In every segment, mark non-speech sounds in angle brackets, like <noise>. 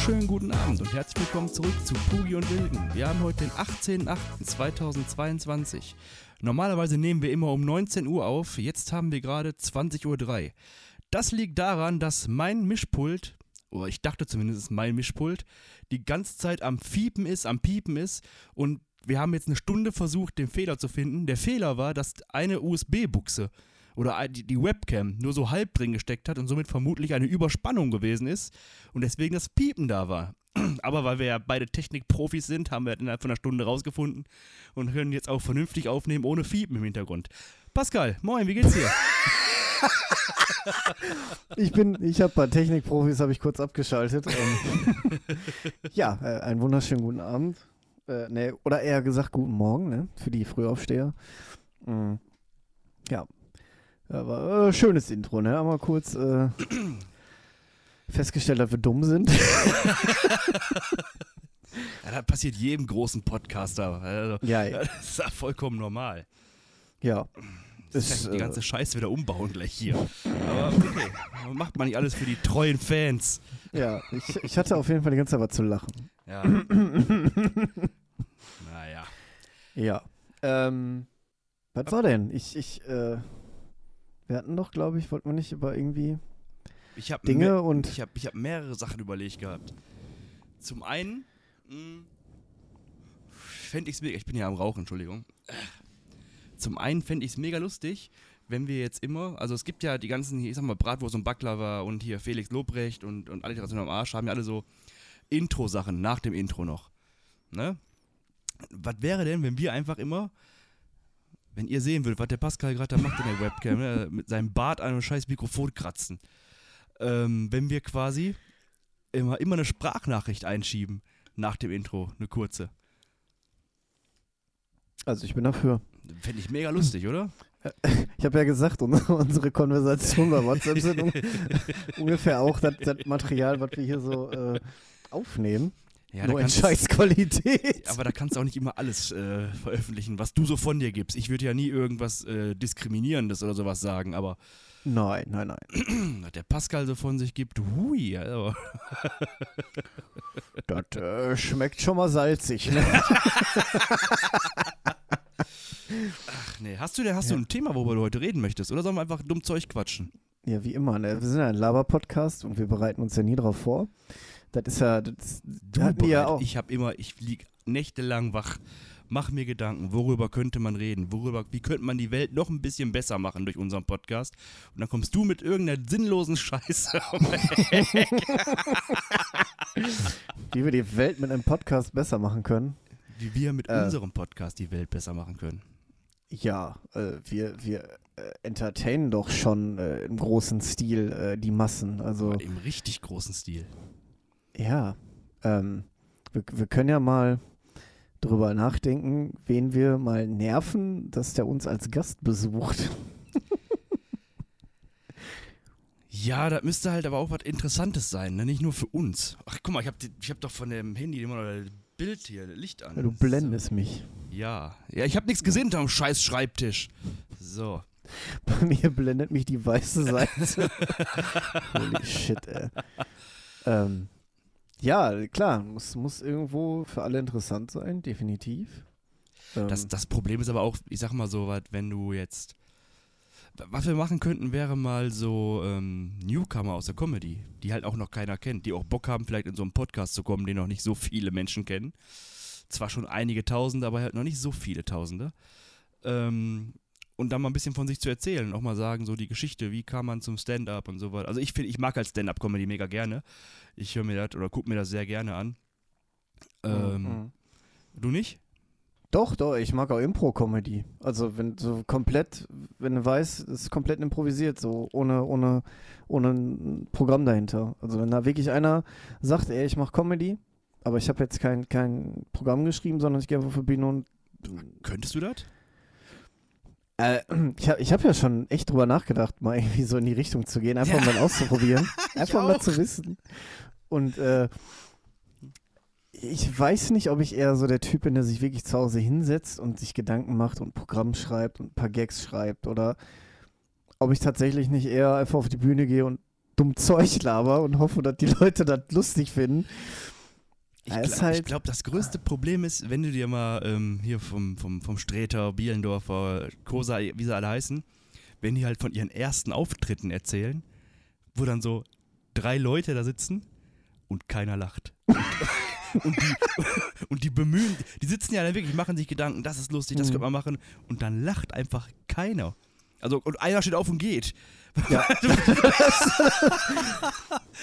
wunderschönen guten Abend und herzlich willkommen zurück zu Pugi und Wilgen. Wir haben heute den 18.08.2022. Normalerweise nehmen wir immer um 19 Uhr auf, jetzt haben wir gerade 20.03 Uhr. Das liegt daran, dass mein Mischpult, oder ich dachte zumindest, mein Mischpult, die ganze Zeit am Fiepen ist, am Piepen ist und wir haben jetzt eine Stunde versucht, den Fehler zu finden. Der Fehler war, dass eine USB-Buchse oder die Webcam nur so halb drin gesteckt hat und somit vermutlich eine Überspannung gewesen ist und deswegen das Piepen da war. <clears throat> Aber weil wir ja beide Technikprofis sind, haben wir innerhalb von einer Stunde rausgefunden und können jetzt auch vernünftig aufnehmen ohne Fiepen im Hintergrund. Pascal, moin, wie geht's dir? <laughs> ich bin, ich habe bei Technikprofis habe ich kurz abgeschaltet. <laughs> ja, äh, einen wunderschönen guten Abend. Äh, nee, oder eher gesagt guten Morgen, ne? Für die Frühaufsteher. Mhm. Ja. Aber äh, schönes Intro, ne? Einmal kurz äh, festgestellt, dass wir dumm sind. <laughs> ja, das passiert jedem großen Podcaster. Also, ja, ja. Das ist ja vollkommen normal. Ja. Das ist, die ganze Scheiße wieder umbauen gleich hier. Aber okay, macht man nicht alles für die treuen Fans. Ja, ich, ich hatte auf jeden Fall die ganze Zeit was zu lachen. Ja. <clears throat> naja. Ja. Ähm, was war denn? Ich, ich, äh, wir hatten doch, glaube ich, wollten wir nicht über irgendwie ich Dinge und. Ich habe ich hab mehrere Sachen überlegt gehabt. Zum einen, hm, fände ich es mega. Ich bin ja am Rauchen, Entschuldigung. Zum einen fände ich es mega lustig, wenn wir jetzt immer, also es gibt ja die ganzen, ich sag mal, Bratwurst und Baklava und hier Felix Lobrecht und, und Alliteration am Arsch, haben ja alle so Intro-Sachen nach dem Intro noch. Ne? Was wäre denn, wenn wir einfach immer, wenn ihr sehen würdet, was der Pascal gerade da macht in der Webcam, ne, <laughs> mit seinem Bart an einem scheiß Mikrofon kratzen, ähm, wenn wir quasi immer, immer eine Sprachnachricht einschieben nach dem Intro, eine kurze. Also ich bin dafür. Fände ich mega lustig, oder? <laughs> Ich habe ja gesagt, unsere Konversation bei WhatsApp sind un <laughs> ungefähr auch das, das, Material, was wir hier so äh, aufnehmen. Ja, Nur in Scheißqualität. Aber da kannst du auch nicht immer alles äh, veröffentlichen, was du so von dir gibst. Ich würde ja nie irgendwas äh, Diskriminierendes oder sowas sagen, aber. Nein, nein, nein. <clears throat> Was der Pascal so von sich gibt, hui, also. <laughs> das äh, schmeckt schon mal salzig, ne? <laughs> Ach nee, hast du denn, hast ja. du ein Thema, worüber du heute reden möchtest? Oder sollen wir einfach dumm Zeug quatschen? Ja, wie immer, ne? Wir sind ja ein Laber-Podcast und wir bereiten uns ja nie drauf vor. Das ist ja, das, du hatten ja auch. Ich habe immer, ich liege nächtelang wach, mach mir Gedanken, worüber könnte man reden, worüber, wie könnte man die Welt noch ein bisschen besser machen durch unseren Podcast. Und dann kommst du mit irgendeiner sinnlosen Scheiße. <laughs> wie wir die Welt mit einem Podcast besser machen können. Wie wir mit äh, unserem Podcast die Welt besser machen können. Ja, äh, wir, wir äh, entertainen doch schon äh, im großen Stil äh, die Massen. Also, Im richtig großen Stil. Ja, ähm, wir, wir können ja mal drüber nachdenken, wen wir mal nerven, dass der uns als Gast besucht. <laughs> ja, das müsste halt aber auch was Interessantes sein, ne? nicht nur für uns. Ach, guck mal, ich habe hab doch von dem Handy immer noch das Bild hier, Licht an. Ja, du blendest so. mich. Ja, ja, ich habe nichts gesehen am scheiß Schreibtisch. So. Bei mir blendet mich die weiße <laughs> Seite. <laughs> Holy shit, ey. Ähm, ja, klar, muss, muss irgendwo für alle interessant sein, definitiv. Ähm, das, das Problem ist aber auch, ich sag mal so, wenn du jetzt. Was wir machen könnten, wäre mal so ähm, Newcomer aus der Comedy, die halt auch noch keiner kennt, die auch Bock haben, vielleicht in so einen Podcast zu kommen, den noch nicht so viele Menschen kennen zwar schon einige Tausende, aber halt noch nicht so viele Tausende. Ähm, und dann mal ein bisschen von sich zu erzählen, auch mal sagen, so die Geschichte, wie kam man zum Stand-up und so weiter. Also ich finde, ich mag halt Stand-up-Comedy mega gerne. Ich höre mir das oder gucke mir das sehr gerne an. Ähm, mhm. Du nicht? Doch, doch, ich mag auch Impro-Comedy. Also wenn so komplett, wenn du weißt, es ist komplett improvisiert, so ohne, ohne, ohne ein Programm dahinter. Also wenn da wirklich einer sagt, ey, ich mache Comedy, aber ich habe jetzt kein, kein Programm geschrieben, sondern ich gehe einfach für Bühne und. Könntest du das? Äh, ich habe ich hab ja schon echt drüber nachgedacht, mal irgendwie so in die Richtung zu gehen, einfach ja. mal auszuprobieren. <laughs> einfach mal zu wissen. Und äh, ich weiß nicht, ob ich eher so der Typ bin, der sich wirklich zu Hause hinsetzt und sich Gedanken macht und Programm schreibt und ein paar Gags schreibt oder ob ich tatsächlich nicht eher einfach auf die Bühne gehe und dumm <laughs> Zeug laber und hoffe, dass die Leute das lustig finden. Ich glaube, halt- glaub, das größte Problem ist, wenn du dir mal ähm, hier vom, vom, vom Sträter, Bielendorfer, Kosa, wie sie alle heißen, wenn die halt von ihren ersten Auftritten erzählen, wo dann so drei Leute da sitzen und keiner lacht. und, <laughs> die, <laughs> und die bemühen, die sitzen ja dann wirklich, machen sich Gedanken, das ist lustig, das Mhm. könnte man machen und dann lacht einfach keiner. Also, und einer steht auf und geht. Ja. <laughs>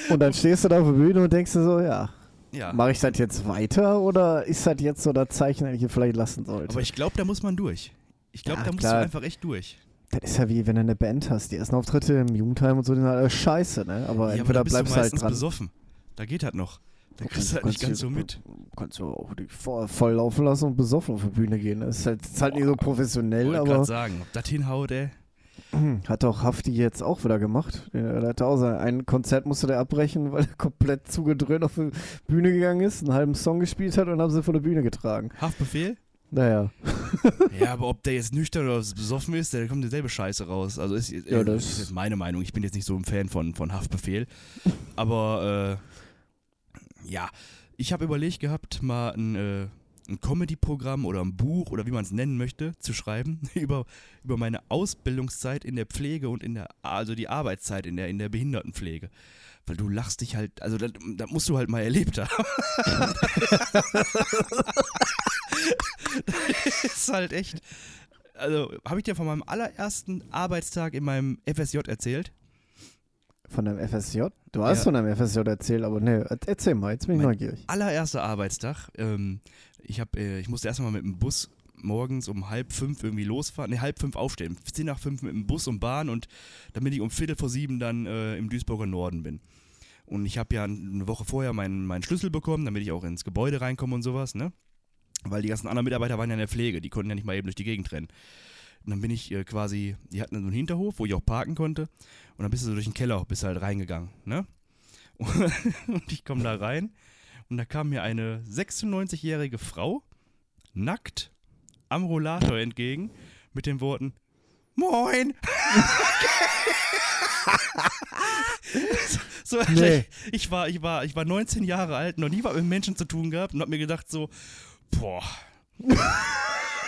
und dann stehst du da auf der Bühne und denkst dir so, ja, Ja. mache ich das jetzt weiter oder ist das jetzt so das Zeichen, das ich hier vielleicht lassen sollte? Aber ich glaube, da muss man durch. Ich glaube, Ja, da musst klar. du einfach echt durch. das ist ja wie wenn du eine Band hast. Die ersten Auftritte im Jugendheim und so, die sind halt scheiße, ne? Aber ja, aber entweder da bist bleibst du halt meistens dran. besoffen. Da geht halt noch. Da kriegst du halt nicht ganz so mit. Kannst du auch die voll, voll laufen lassen und besoffen auf die Bühne gehen. Das ist halt, das ist halt nicht so professionell, Wollte aber gerade sagen, ob das hinhaut, ey. Hat auch Hafti jetzt auch wieder gemacht. Der, der hat auch sein, ein Konzert musste der abbrechen, weil er komplett zugedröhnt auf die Bühne gegangen ist, einen halben Song gespielt hat und haben sie von der Bühne getragen. Haftbefehl? Naja. <laughs> ja, aber ob der jetzt nüchtern oder besoffen ist, da kommt dieselbe Scheiße raus. Also ist, Ja, äh, das- ist jetzt meine Meinung. Ich bin jetzt nicht so ein Fan von, von Haftbefehl. Aber äh, ja, ich habe überlegt gehabt, mal ein, äh, ein Comedy-Programm oder ein Buch oder wie man es nennen möchte, zu schreiben <laughs> über, über meine Ausbildungszeit in der Pflege und in der, also die Arbeitszeit in der, in der Behindertenpflege. Weil du lachst dich halt, also das, das musst du halt mal erlebt haben. <laughs> das ist halt echt. Also, habe ich dir von meinem allerersten Arbeitstag in meinem FSJ erzählt? Von deinem FSJ? Du hast Ja. von deinem FSJ erzählt, aber ne, erzähl mal, jetzt bin ich Mein- neugierig. Allererster Arbeitstag. Ähm, ich, hab, äh, ich musste erstmal mit dem Bus morgens um halb fünf irgendwie losfahren. Ne, halb fünf aufstehen. Zehn nach fünf mit dem Bus und Bahn und damit ich um Viertel vor sieben dann äh, im Duisburger Norden bin. Und ich habe ja eine Woche vorher meinen, meinen Schlüssel bekommen, damit ich auch ins Gebäude reinkomme und sowas, ne? Weil die ganzen anderen Mitarbeiter waren ja in der Pflege, die konnten ja nicht mal eben durch die Gegend rennen. Und dann bin ich äh, quasi, die hatten so einen Hinterhof, wo ich auch parken konnte. Und dann bist du so durch den Keller, bist halt reingegangen, ne? <laughs> Und ich komme da rein und da kam mir eine 96-jährige Frau, nackt, am Rollator entgegen, mit den Worten Moin! <laughs> so, so, Nee. ich, war, ich, war, ich war 19 Jahre alt, noch nie was mit Menschen zu tun gehabt und hab mir gedacht so, boah. <laughs>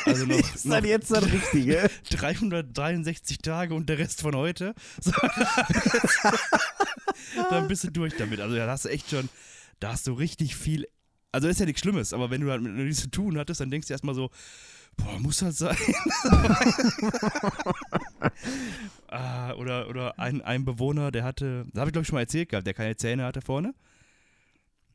Also noch, Ist noch das jetzt das Richtige? <laughs> 363 Tage und der Rest von heute. So, dann bist du durch damit. Also da hast du echt schon, da hast du richtig viel. Also ist ja nichts Schlimmes, aber wenn du halt mit nichts zu tun hattest, dann denkst du erstmal so, boah, muss das sein? <laughs> ah, oder oder ein, ein Bewohner, der hatte, das habe ich glaube ich schon mal erzählt gehabt, der keine Zähne hatte vorne.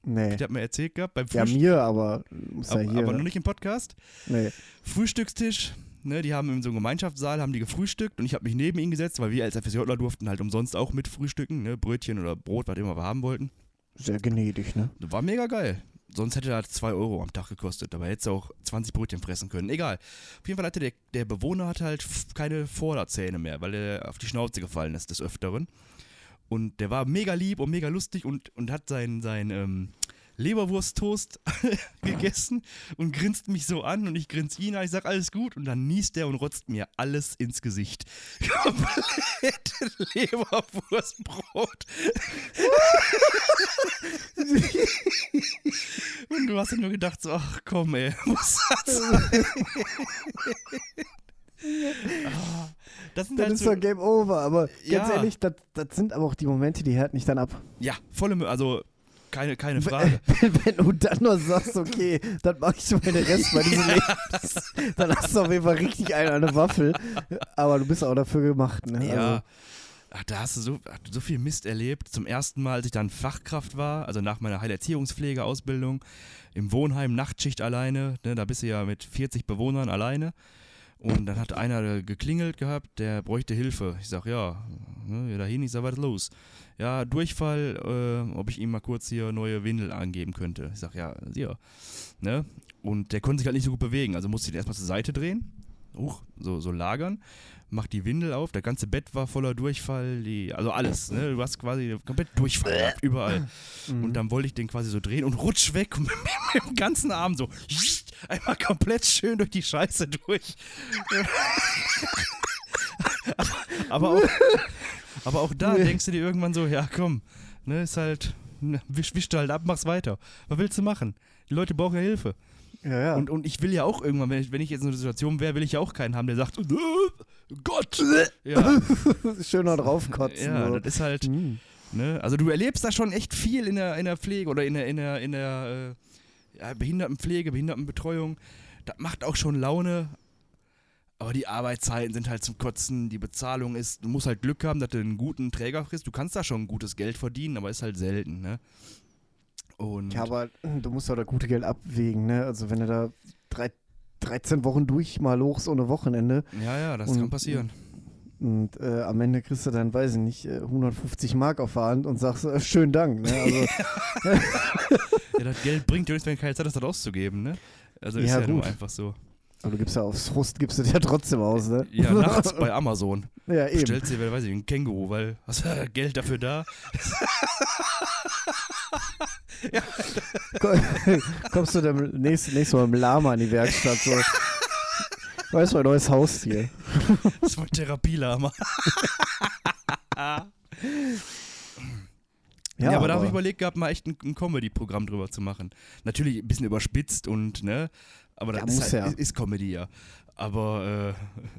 Nee. Der hat mir erzählt gehabt beim Ja, Frühstück. mir, aber muss ja aber, hier. aber noch nicht im Podcast. nee. Frühstückstisch. Ne, die haben in so einem Gemeinschaftssaal haben die gefrühstückt und ich habe mich neben ihn gesetzt, weil wir als FSJler durften halt umsonst auch mit frühstücken, ne, Brötchen oder Brot, was immer wir haben wollten. Sehr gnädig, ne? War mega geil. Sonst hätte das 2 Euro am Tag gekostet, aber hättest du auch 20 Brötchen fressen können. Egal. Auf jeden Fall hatte der, der Bewohner hat halt keine Vorderzähne mehr, weil er auf die Schnauze gefallen ist des Öfteren. Und der war mega lieb und mega lustig und, und hat sein, sein ähm, Leberwursttoast <laughs> gegessen und grinst mich so an und ich grinse ihn an, ich sag alles gut und dann niest er und rotzt mir alles ins Gesicht. <laughs> Komplette Leberwurstbrot. <laughs> und du hast dir nur gedacht so, ach komm ey, muss das sein? Ah, das sind Dann halt ist so, doch Game Over, aber ganz Ja. ehrlich, das, das sind aber auch die Momente, die härten nicht dann ab. ja, volle, Mö- also keine, keine Frage. <laughs> Wenn du dann nur sagst, okay, dann mach ich schon den Rest meines <laughs> Lebens, dann hast du auf jeden Fall richtig eine, eine Waffel. Aber du bist auch dafür gemacht, ne? Ja. Also, Ach, da hast du so, so viel Mist erlebt. Zum ersten Mal, als ich dann Fachkraft war, also nach meiner Heilerziehungspflegeausbildung, im Wohnheim, Nachtschicht alleine. Ne, da bist du ja mit 40 Bewohnern alleine. Und dann hat einer geklingelt gehabt, der bräuchte Hilfe. Ich sag, ja, ne, dahin, ich sag, was ist los? Ja, Durchfall, äh, ob ich ihm mal kurz hier neue Windel angeben könnte. Ich sag, ja, ja. Ne? Und der konnte sich halt nicht so gut bewegen, also musste ich ihn erstmal zur Seite drehen, hoch, so, so lagern, macht die Windel auf, der ganze Bett war voller Durchfall, die, also alles, ne? Du hast quasi komplett Durchfall gehabt, überall. mhm. Und dann wollte ich den quasi so drehen und rutsch weg <laughs> mit, mit dem ganzen Arm so einmal komplett schön durch die Scheiße durch. aber, <laughs> aber auch, Aber auch da denkst du dir irgendwann so, ja komm, ne, ist halt, ne, wisch, wisch halt ab, mach's weiter. Was willst du machen? Die Leute brauchen ja Hilfe. Ja, ja. Und, und ich will ja auch irgendwann, wenn ich, wenn ich jetzt in einer Situation wäre, will ich ja auch keinen haben, der sagt, äh, Gott! <laughs> Ja, Schöner draufkotzen. ja so. das ist halt, Hm. ne, also du erlebst da schon echt viel in der, in der Pflege oder in der, in der, in der äh, ja, Behindertenpflege, Behindertenbetreuung. Das macht auch schon Laune. Aber die Arbeitszeiten sind halt zum Kotzen, die Bezahlung ist, du musst halt Glück haben, dass du einen guten Träger kriegst. Du kannst da schon gutes Geld verdienen, aber ist halt selten, ne? Und Ja, aber du musst doch das gute Geld abwägen, ne? Also wenn du da drei, 13 Wochen durch mal hochst ohne Wochenende ja, ja, das Und- kann passieren. und äh, am Ende kriegst du dann, weiß ich nicht, äh, 150 Mark auf der Hand und sagst, äh, schönen Dank, ne? Also, <laughs> Ja, das Geld bringt dir nichts, wenn keine Zeit hast, das auszugeben, ne? Also ist Ja, ja, nur gut. einfach so. Aber du gibst ja aufs Frust, gibst du dir ja trotzdem aus, ne? Ja, nachts <laughs> bei Amazon. Ja, eben. Bestellst dir, weiß ich, ein Känguru, weil hast du ja <laughs> Geld dafür da? <laughs> Kommst du dann nächstes, nächstes Mal mit dem Lama in die Werkstatt, so. Weißt du, mein neues Haustier. Das ist mein Therapielama. Ja, aber, da habe ich überlegt gehabt, mal echt ein, ein Comedy-Programm drüber zu machen. Natürlich ein bisschen überspitzt und, ne, aber das Ja, ist, halt, ja. ist, ist Comedy, ja. Aber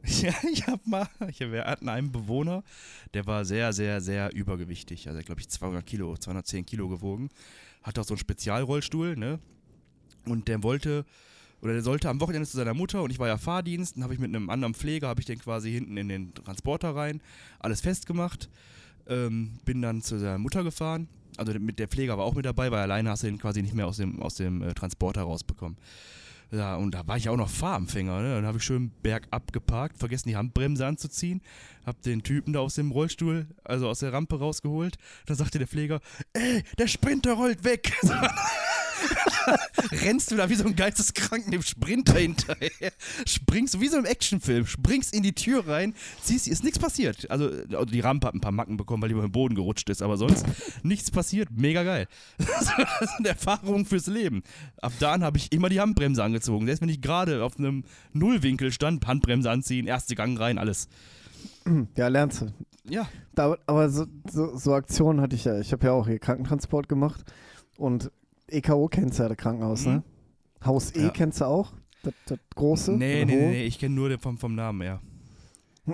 äh, <laughs> ja, ich habe mal, ich, wir hatten einen Bewohner, der war sehr, sehr, sehr übergewichtig. Also, glaube ich, 200 Kilo, 210 Kilo gewogen. Hat auch so einen Spezialrollstuhl, ne? Und der wollte, oder der sollte am Wochenende zu seiner Mutter und ich war ja Fahrdienst, dann habe ich mit einem anderen Pfleger, habe ich den quasi hinten in den Transporter rein, alles festgemacht, ähm, bin dann zu seiner Mutter gefahren, also mit der Pfleger war auch mit dabei, weil alleine hast du den quasi nicht mehr aus dem, aus dem äh, Transporter rausbekommen. Ja, und da war ich auch noch Fahrempfänger, ne? Dann habe ich schön bergab geparkt, vergessen die Handbremse anzuziehen, hab den Typen da aus dem Rollstuhl, also aus der Rampe rausgeholt. Dann sagte der Pfleger, ey, der Sprinter rollt weg. <laughs> <laughs> <laughs> Rennst du da wie so ein Geisteskranken dem Sprinter hinterher, springst du wie so im Actionfilm, springst in die Tür rein, siehst, ist nichts passiert. Also, also die Rampe hat ein paar Macken bekommen, weil die über den Boden gerutscht ist, aber sonst nichts passiert. Mega geil. <laughs> Das sind Erfahrungen fürs Leben. Ab da an habe ich immer die Handbremse angezogen. Selbst wenn ich gerade auf einem Nullwinkel stand, Handbremse anziehen, erste Gang rein, alles. <clears throat> Ja, lernst du. Ja. Da, aber so, so, so Aktionen hatte ich ja. Ich habe ja auch hier Krankentransport gemacht. Und EKO kennst du ja, das Krankenhaus, Mhm. ne? Haus E Ja. kennst du auch? Das, das große? Nee, nee, nee, nee, ich kenne nur den vom, vom Namen, ja.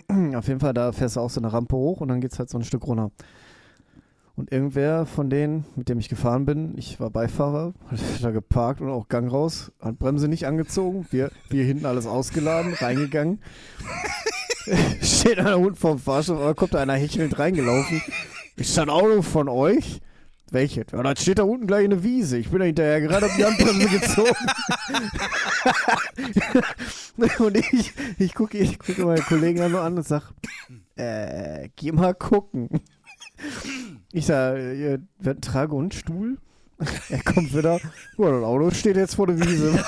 <clears throat> Auf jeden Fall, da fährst du auch so eine Rampe hoch und dann geht's halt so ein Stück runter. Und irgendwer von denen, mit dem ich gefahren bin, ich war Beifahrer, hat da geparkt und auch Gang raus, hat Bremse nicht angezogen, wir, wir hinten alles ausgeladen, reingegangen. <laughs> Steht einer unten vorm Fahrstuhl, oder kommt da einer hechelnd reingelaufen. Ist das ein Auto von euch? Welches? Ja, das steht da unten gleich in der Wiese. Ich bin da hinterher gerade auf die Handbremse <laughs> gezogen. <laughs> und ich, ich gucke ich gucke meine Kollegen dann nur an und sag, äh, geh mal gucken. Ich sag, ihr wird Trage und Stuhl? <laughs> Er kommt wieder, ja, das Auto steht jetzt vor der Wiese.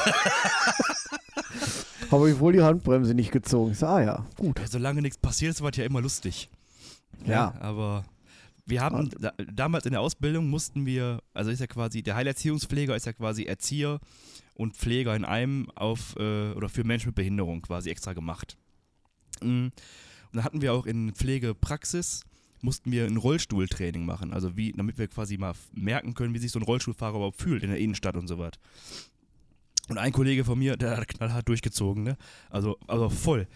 Habe ich wohl die Handbremse nicht gezogen. Ich sag, ah ja, gut. Ja, Solange nichts passiert ist, war es ja immer lustig. Ja. Aber wir haben da, damals in der Ausbildung mussten wir, also ist ja quasi, der Heilerziehungspfleger ist ja quasi Erzieher und Pfleger in einem auf, äh, oder für Menschen mit Behinderung quasi extra gemacht. Mm. Und dann hatten wir auch in Pflegepraxis, mussten wir ein Rollstuhltraining machen, also wie, damit wir quasi mal merken können, wie sich so ein Rollstuhlfahrer überhaupt fühlt in der Innenstadt und so was. Und ein Kollege von mir, der hat knallhart durchgezogen, ne? Also, also voll.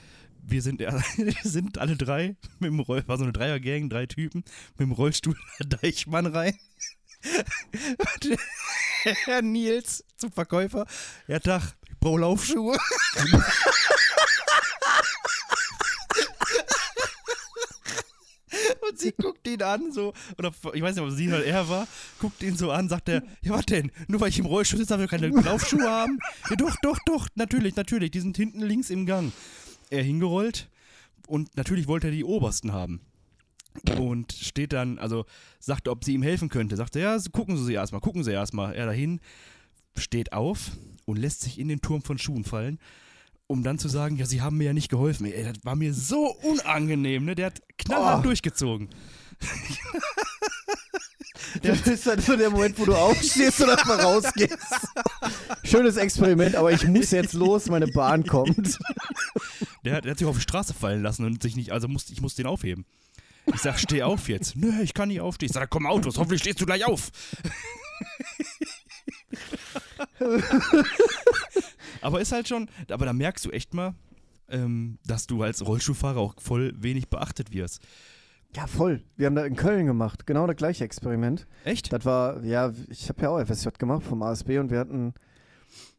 Wir sind, <laughs> wir sind alle drei <laughs> mit dem Roll, war so eine Dreiergang, drei Typen, mit dem Rollstuhl <laughs> Deichmann rein. Und Herr Nils zum Verkäufer. Ja, Tag, ich brauche Laufschuhe. Und sie guckt ihn an, so, oder ich weiß nicht, ob sie oder er war, guckt ihn so an, sagt er, ja, was denn? Nur weil ich im Rollstuhl sitze, darf ich keine Laufschuhe haben? Ja, doch, doch, doch, natürlich, natürlich, die sind hinten links im Gang. Er hingerollt und natürlich wollte er die obersten haben. Und steht dann, also sagte, ob sie ihm helfen könnte. Sagte, ja, so gucken Sie sie erstmal, gucken Sie erstmal. Er dahin, steht auf und lässt sich in den Turm von Schuhen fallen, um dann zu sagen, ja, Sie haben mir ja nicht geholfen. Ey, das war mir so unangenehm, ne? Der hat knallhart Oh. durchgezogen. <laughs> Das ist dann so der Moment, wo du aufstehst und erstmal rausgehst. Schönes Experiment, aber ich muss jetzt los, meine Bahn kommt. Der hat, der hat sich auf die Straße fallen lassen und sich nicht, also musste, ich musste den aufheben. Ich sag, steh auf jetzt. Nö, ich kann nicht aufstehen. Ich sag, da kommen Autos, hoffentlich stehst du gleich auf. aber ist halt schon, aber da merkst du echt mal, ähm, dass du als Rollstuhlfahrer auch voll wenig beachtet wirst. Ja, voll. Wir haben da in Köln gemacht, genau das gleiche Experiment. Echt? Das war, ja, ich habe ja auch FSJ gemacht vom ASB und wir hatten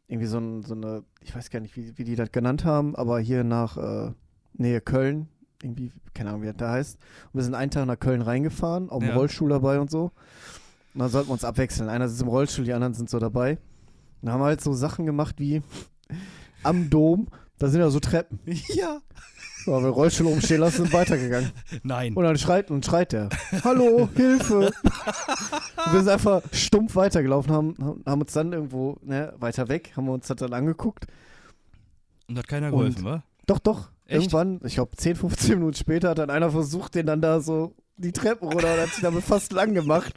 irgendwie so, ein, so eine, ich weiß gar nicht, wie, wie die das genannt haben, aber hier nach äh, Nähe Köln, irgendwie, keine Ahnung, wie das da heißt. Und wir sind einen Tag nach Köln reingefahren, auch im Ja. Rollstuhl dabei und so. Und dann sollten wir uns abwechseln. Einer sitzt im Rollstuhl, die anderen sind so dabei. Und dann haben wir halt so Sachen gemacht wie am Dom, da sind ja so Treppen. <laughs> Ja. So, haben wir Rollstuhl oben stehen lassen und weitergegangen. <laughs> Nein. Und dann schreit und schreit der. Hallo, Hilfe! Und <laughs> wir sind einfach stumpf weitergelaufen, haben, haben uns dann irgendwo ne, weiter weg, haben wir uns das dann angeguckt. Und hat keiner geholfen, wa? Doch, doch. Echt? Irgendwann, ich glaube 10, 15 Minuten später, hat dann einer versucht, den dann da so die Treppen runter und hat sich damit fast lang gemacht.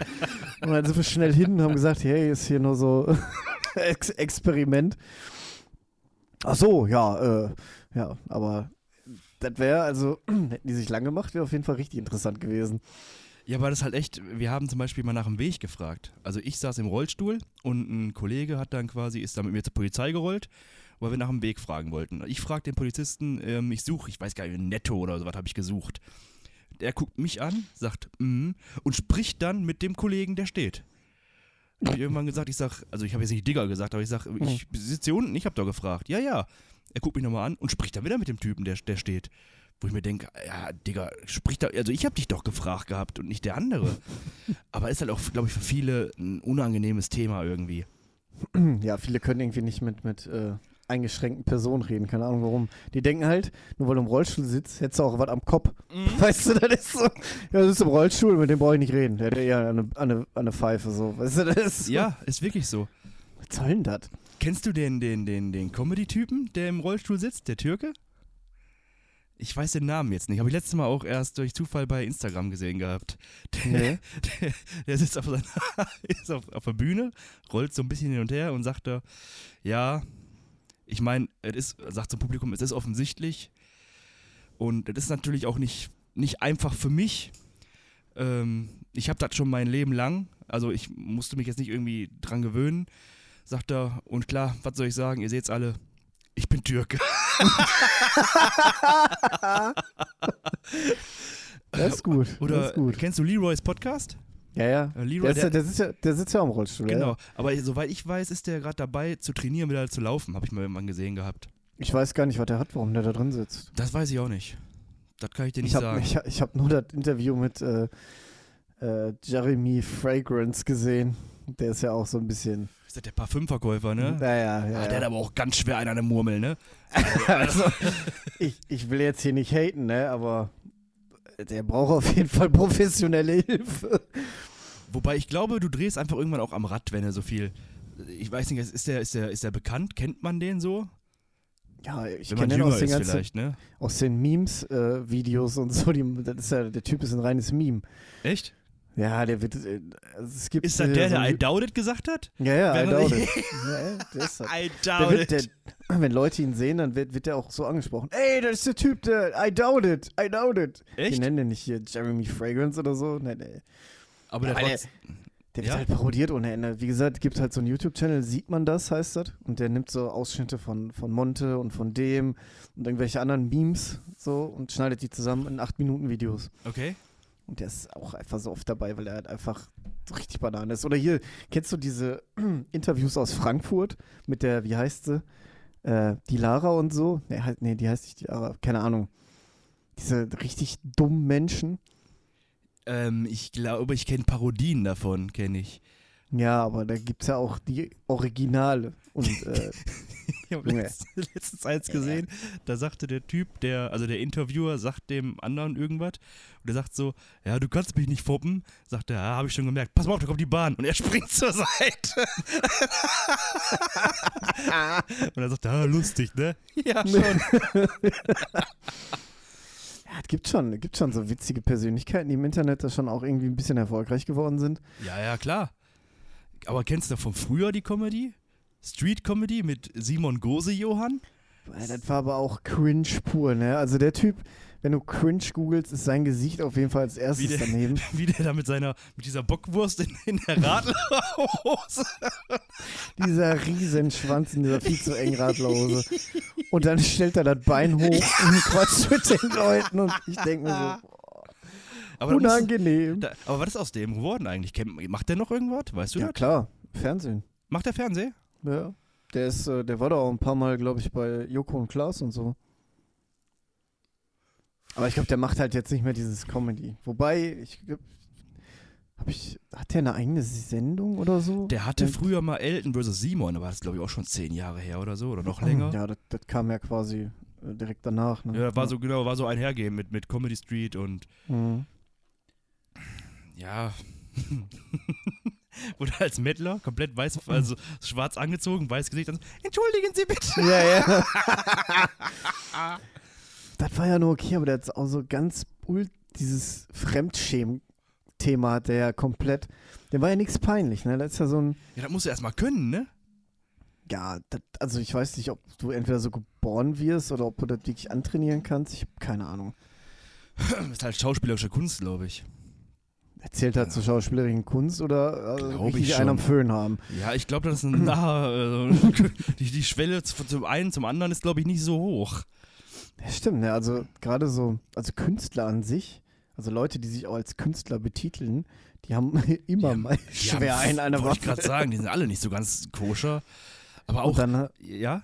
Und dann sind wir schnell hin und haben gesagt, hey, ist hier nur so Ex Experiment. Ach so, ja, äh, ja, aber das wäre, also, <clears throat> hätten die sich lang gemacht, wäre auf jeden Fall richtig interessant gewesen. Ja, aber das halt echt, wir haben zum Beispiel mal nach dem Weg gefragt. Also ich saß im Rollstuhl und ein Kollege hat dann quasi, ist dann mit mir zur Polizei gerollt, weil wir nach dem Weg fragen wollten. Ich frage den Polizisten, ähm, ich suche, ich weiß gar nicht, Netto oder so was habe ich gesucht. Der guckt mich an, sagt, mm, und spricht dann mit dem Kollegen, der steht. Hab ich irgendwann gesagt, ich sag, also ich habe jetzt nicht Digger gesagt, aber ich sag, ich sitze hier unten, ich habe da gefragt. Ja, ja. Er guckt mich nochmal an und spricht dann wieder mit dem Typen, der, der steht. Wo ich mir denke, ja, Digga, sprich da, also ich habe dich doch gefragt gehabt und nicht der andere. <laughs> Aber ist halt auch, glaube ich, für viele ein unangenehmes Thema irgendwie. Ja, viele können irgendwie nicht mit, mit äh, eingeschränkten Personen reden, keine Ahnung warum. Die denken halt, nur weil du im Rollstuhl sitzt, hättest du auch was am Kopf. <laughs> Weißt du, das ist so, ja, du sitzt im Rollstuhl, mit dem brauche ich nicht reden. Der hat eher eine, eine, eine Pfeife, so. Weißt du, das ist so. Ja, ist wirklich so. Was soll denn das? Kennst du den, den, den, den Comedy-Typen, der im Rollstuhl sitzt, der Türke? Ich weiß den Namen jetzt nicht, habe ich letztes Mal auch erst durch Zufall bei Instagram gesehen gehabt. Der, Nee. der, der sitzt auf, seiner, <laughs> ist auf, auf der Bühne, rollt so ein bisschen hin und her und sagt da, ja, ich meine, es ist, sagt zum Publikum, es ist offensichtlich und es ist natürlich auch nicht, nicht einfach für mich. Ähm, ich habe das schon mein Leben lang, also ich musste mich jetzt nicht irgendwie dran gewöhnen, sagt er, und klar, was soll ich sagen, ihr seht's alle, ich bin Türke. <laughs> Das ist gut. Oder das ist gut. kennst du Leroys Podcast? Ja, ja. Äh, Leroy, Der, ist der, sitzt ja, der sitzt ja am Rollstuhl. Genau, Ja. aber soweit ich weiß, ist der gerade dabei zu trainieren, wieder zu laufen, habe ich mal irgendwann gesehen gehabt. Ich weiß gar nicht, was der hat, warum der da drin sitzt. Das weiß ich auch nicht. Das kann ich dir nicht Ich habe sagen. ich, hab- ich hab nur das Interview mit äh, äh, Jeremy Fragrance gesehen. Der ist ja auch so ein bisschen. ist das der Parfümverkäufer, ne? Naja, ja. Ah, ja. der hat aber auch ganz schwer einen an der Murmel, ne? <laughs> also, ich, ich will jetzt hier nicht haten, ne, aber der braucht auf jeden Fall professionelle Hilfe. Wobei ich glaube, du drehst einfach irgendwann auch am Rad, wenn er so viel. Ich weiß nicht, ist der, ist der, ist der bekannt? Kennt man den so? Ja, ich kenne den aus den ganzen, ne? aus den Memes, äh, und so. Die, das ist ja, der Typ ist ein reines Meme. Echt? Ja, der wird. Äh, also es gibt, Ist das äh, der, der I doubt it gesagt hat? Ja, ja, I doubt it. ja, der ist das. I Der doubt wird, it. der, wenn Leute ihn sehen, dann wird, wird der auch so angesprochen. Ey, das ist der Typ, der I doubt it, I doubt it. Die Echt? nennen den nicht hier Jeremy Fragrance oder so. Nee, nee. Aber Ja, der der- Der wird Ja? halt parodiert ohne Ende. Wie gesagt, gibt halt so einen YouTube-Channel, sieht man das, heißt das. Und der nimmt so Ausschnitte von, von Monte und von dem und irgendwelche anderen Memes so und schneidet die zusammen in 8-Minuten-Videos. Okay. Und der ist auch einfach so oft dabei, weil er halt einfach so richtig Banane ist. Oder hier, kennst du diese <clears throat> Interviews aus Frankfurt mit der, wie heißt sie? Äh, die Lara und so? Nee, halt, nee, die heißt nicht die Lara, keine Ahnung. Diese richtig dummen Menschen. Ähm, ich glaube, ich kenne Parodien davon, kenne ich. Ja, aber da gibt es ja auch die Originale. Und äh, <laughs> Ich habe letztens, <laughs> letztens eins gesehen, da sagte der Typ, der, also der Interviewer, sagt dem anderen irgendwas und der sagt so, ja, du kannst mich nicht foppen. Sagt er, ja, habe ich schon gemerkt. Pass mal auf, da kommt die Bahn. Und er <laughs> springt zur Seite. <laughs> und er sagt, ja, lustig, ne? Ja, schon. ja, es gibt schon, es gibt schon so witzige Persönlichkeiten, die im Internet da schon auch irgendwie ein bisschen erfolgreich geworden sind. ja, ja, klar. Aber kennst du von früher die Comedy? Street Comedy mit Simon Gose Johann? Das war aber auch cringe pur, ne? Also der Typ, wenn du cringe googelst, ist sein Gesicht auf jeden Fall als erstes der- daneben. <laughs> Wie der da mit seiner, mit dieser Bockwurst in, in der Radlerhose. <laughs> Dieser Riesenschwanz in dieser viel zu engen Radlerhose. Und dann stellt er das Bein hoch <laughs> und quatscht mit den Leuten und ich denke mir so, Aber, unangenehm. da, aber was ist aus dem geworden eigentlich? Macht der noch irgendwas? Weißt du Ja das? klar, Fernsehen. Macht der Fernseh? Ja. Der ist, äh, der war da auch ein paar Mal, glaube ich, bei Joko und Klaas und so. Aber ich glaube, der macht halt jetzt nicht mehr dieses Comedy. Wobei, ich glaube, ich, hat der eine eigene Sendung oder so? Der hatte Ja. früher mal Elton vs. Simon, aber das ist glaube ich auch schon zehn Jahre her oder so oder noch länger. Ja, das, das kam ja quasi äh, direkt danach. Ne? Ja, war so genau, war so einhergehen mit, mit Comedy Street und Mhm. ja. <laughs> <laughs> Wurde als Mettler komplett weiß, also schwarz angezogen, weiß Gesicht. So, Entschuldigen Sie bitte. Ja, ja. <laughs> <laughs> das war ja nur okay, aber der hat auch so ganz dieses Fremdschämen-Thema hat der ja komplett. Der war ja nichts peinlich, ne? Das ist ja so ein. Ja, das musst du erstmal können, ne? Ja, das, also ich weiß nicht, ob du entweder so geboren wirst oder ob du das wirklich antrainieren kannst. Ich habe keine Ahnung. Das <clears throat> ist halt schauspielerische Kunst, glaube ich. Erzählt er zur schauspielerischen Kunst oder äh, wirklich ich einen am. Föhn haben? Ja, ich glaube, das ist ein <clears throat> nahe, also, <laughs> die, die Schwelle zum einen zum anderen ist, glaube ich, nicht so hoch. Ja, stimmt, ne? Also gerade so, also Künstler an sich, also Leute, die sich auch als Künstler betiteln, die haben <laughs> immer haben- mal schwer haben- ein an der Wollte ich Waffe. gerade sagen, die sind alle nicht so ganz koscher. Aber auch, dann, äh, ja,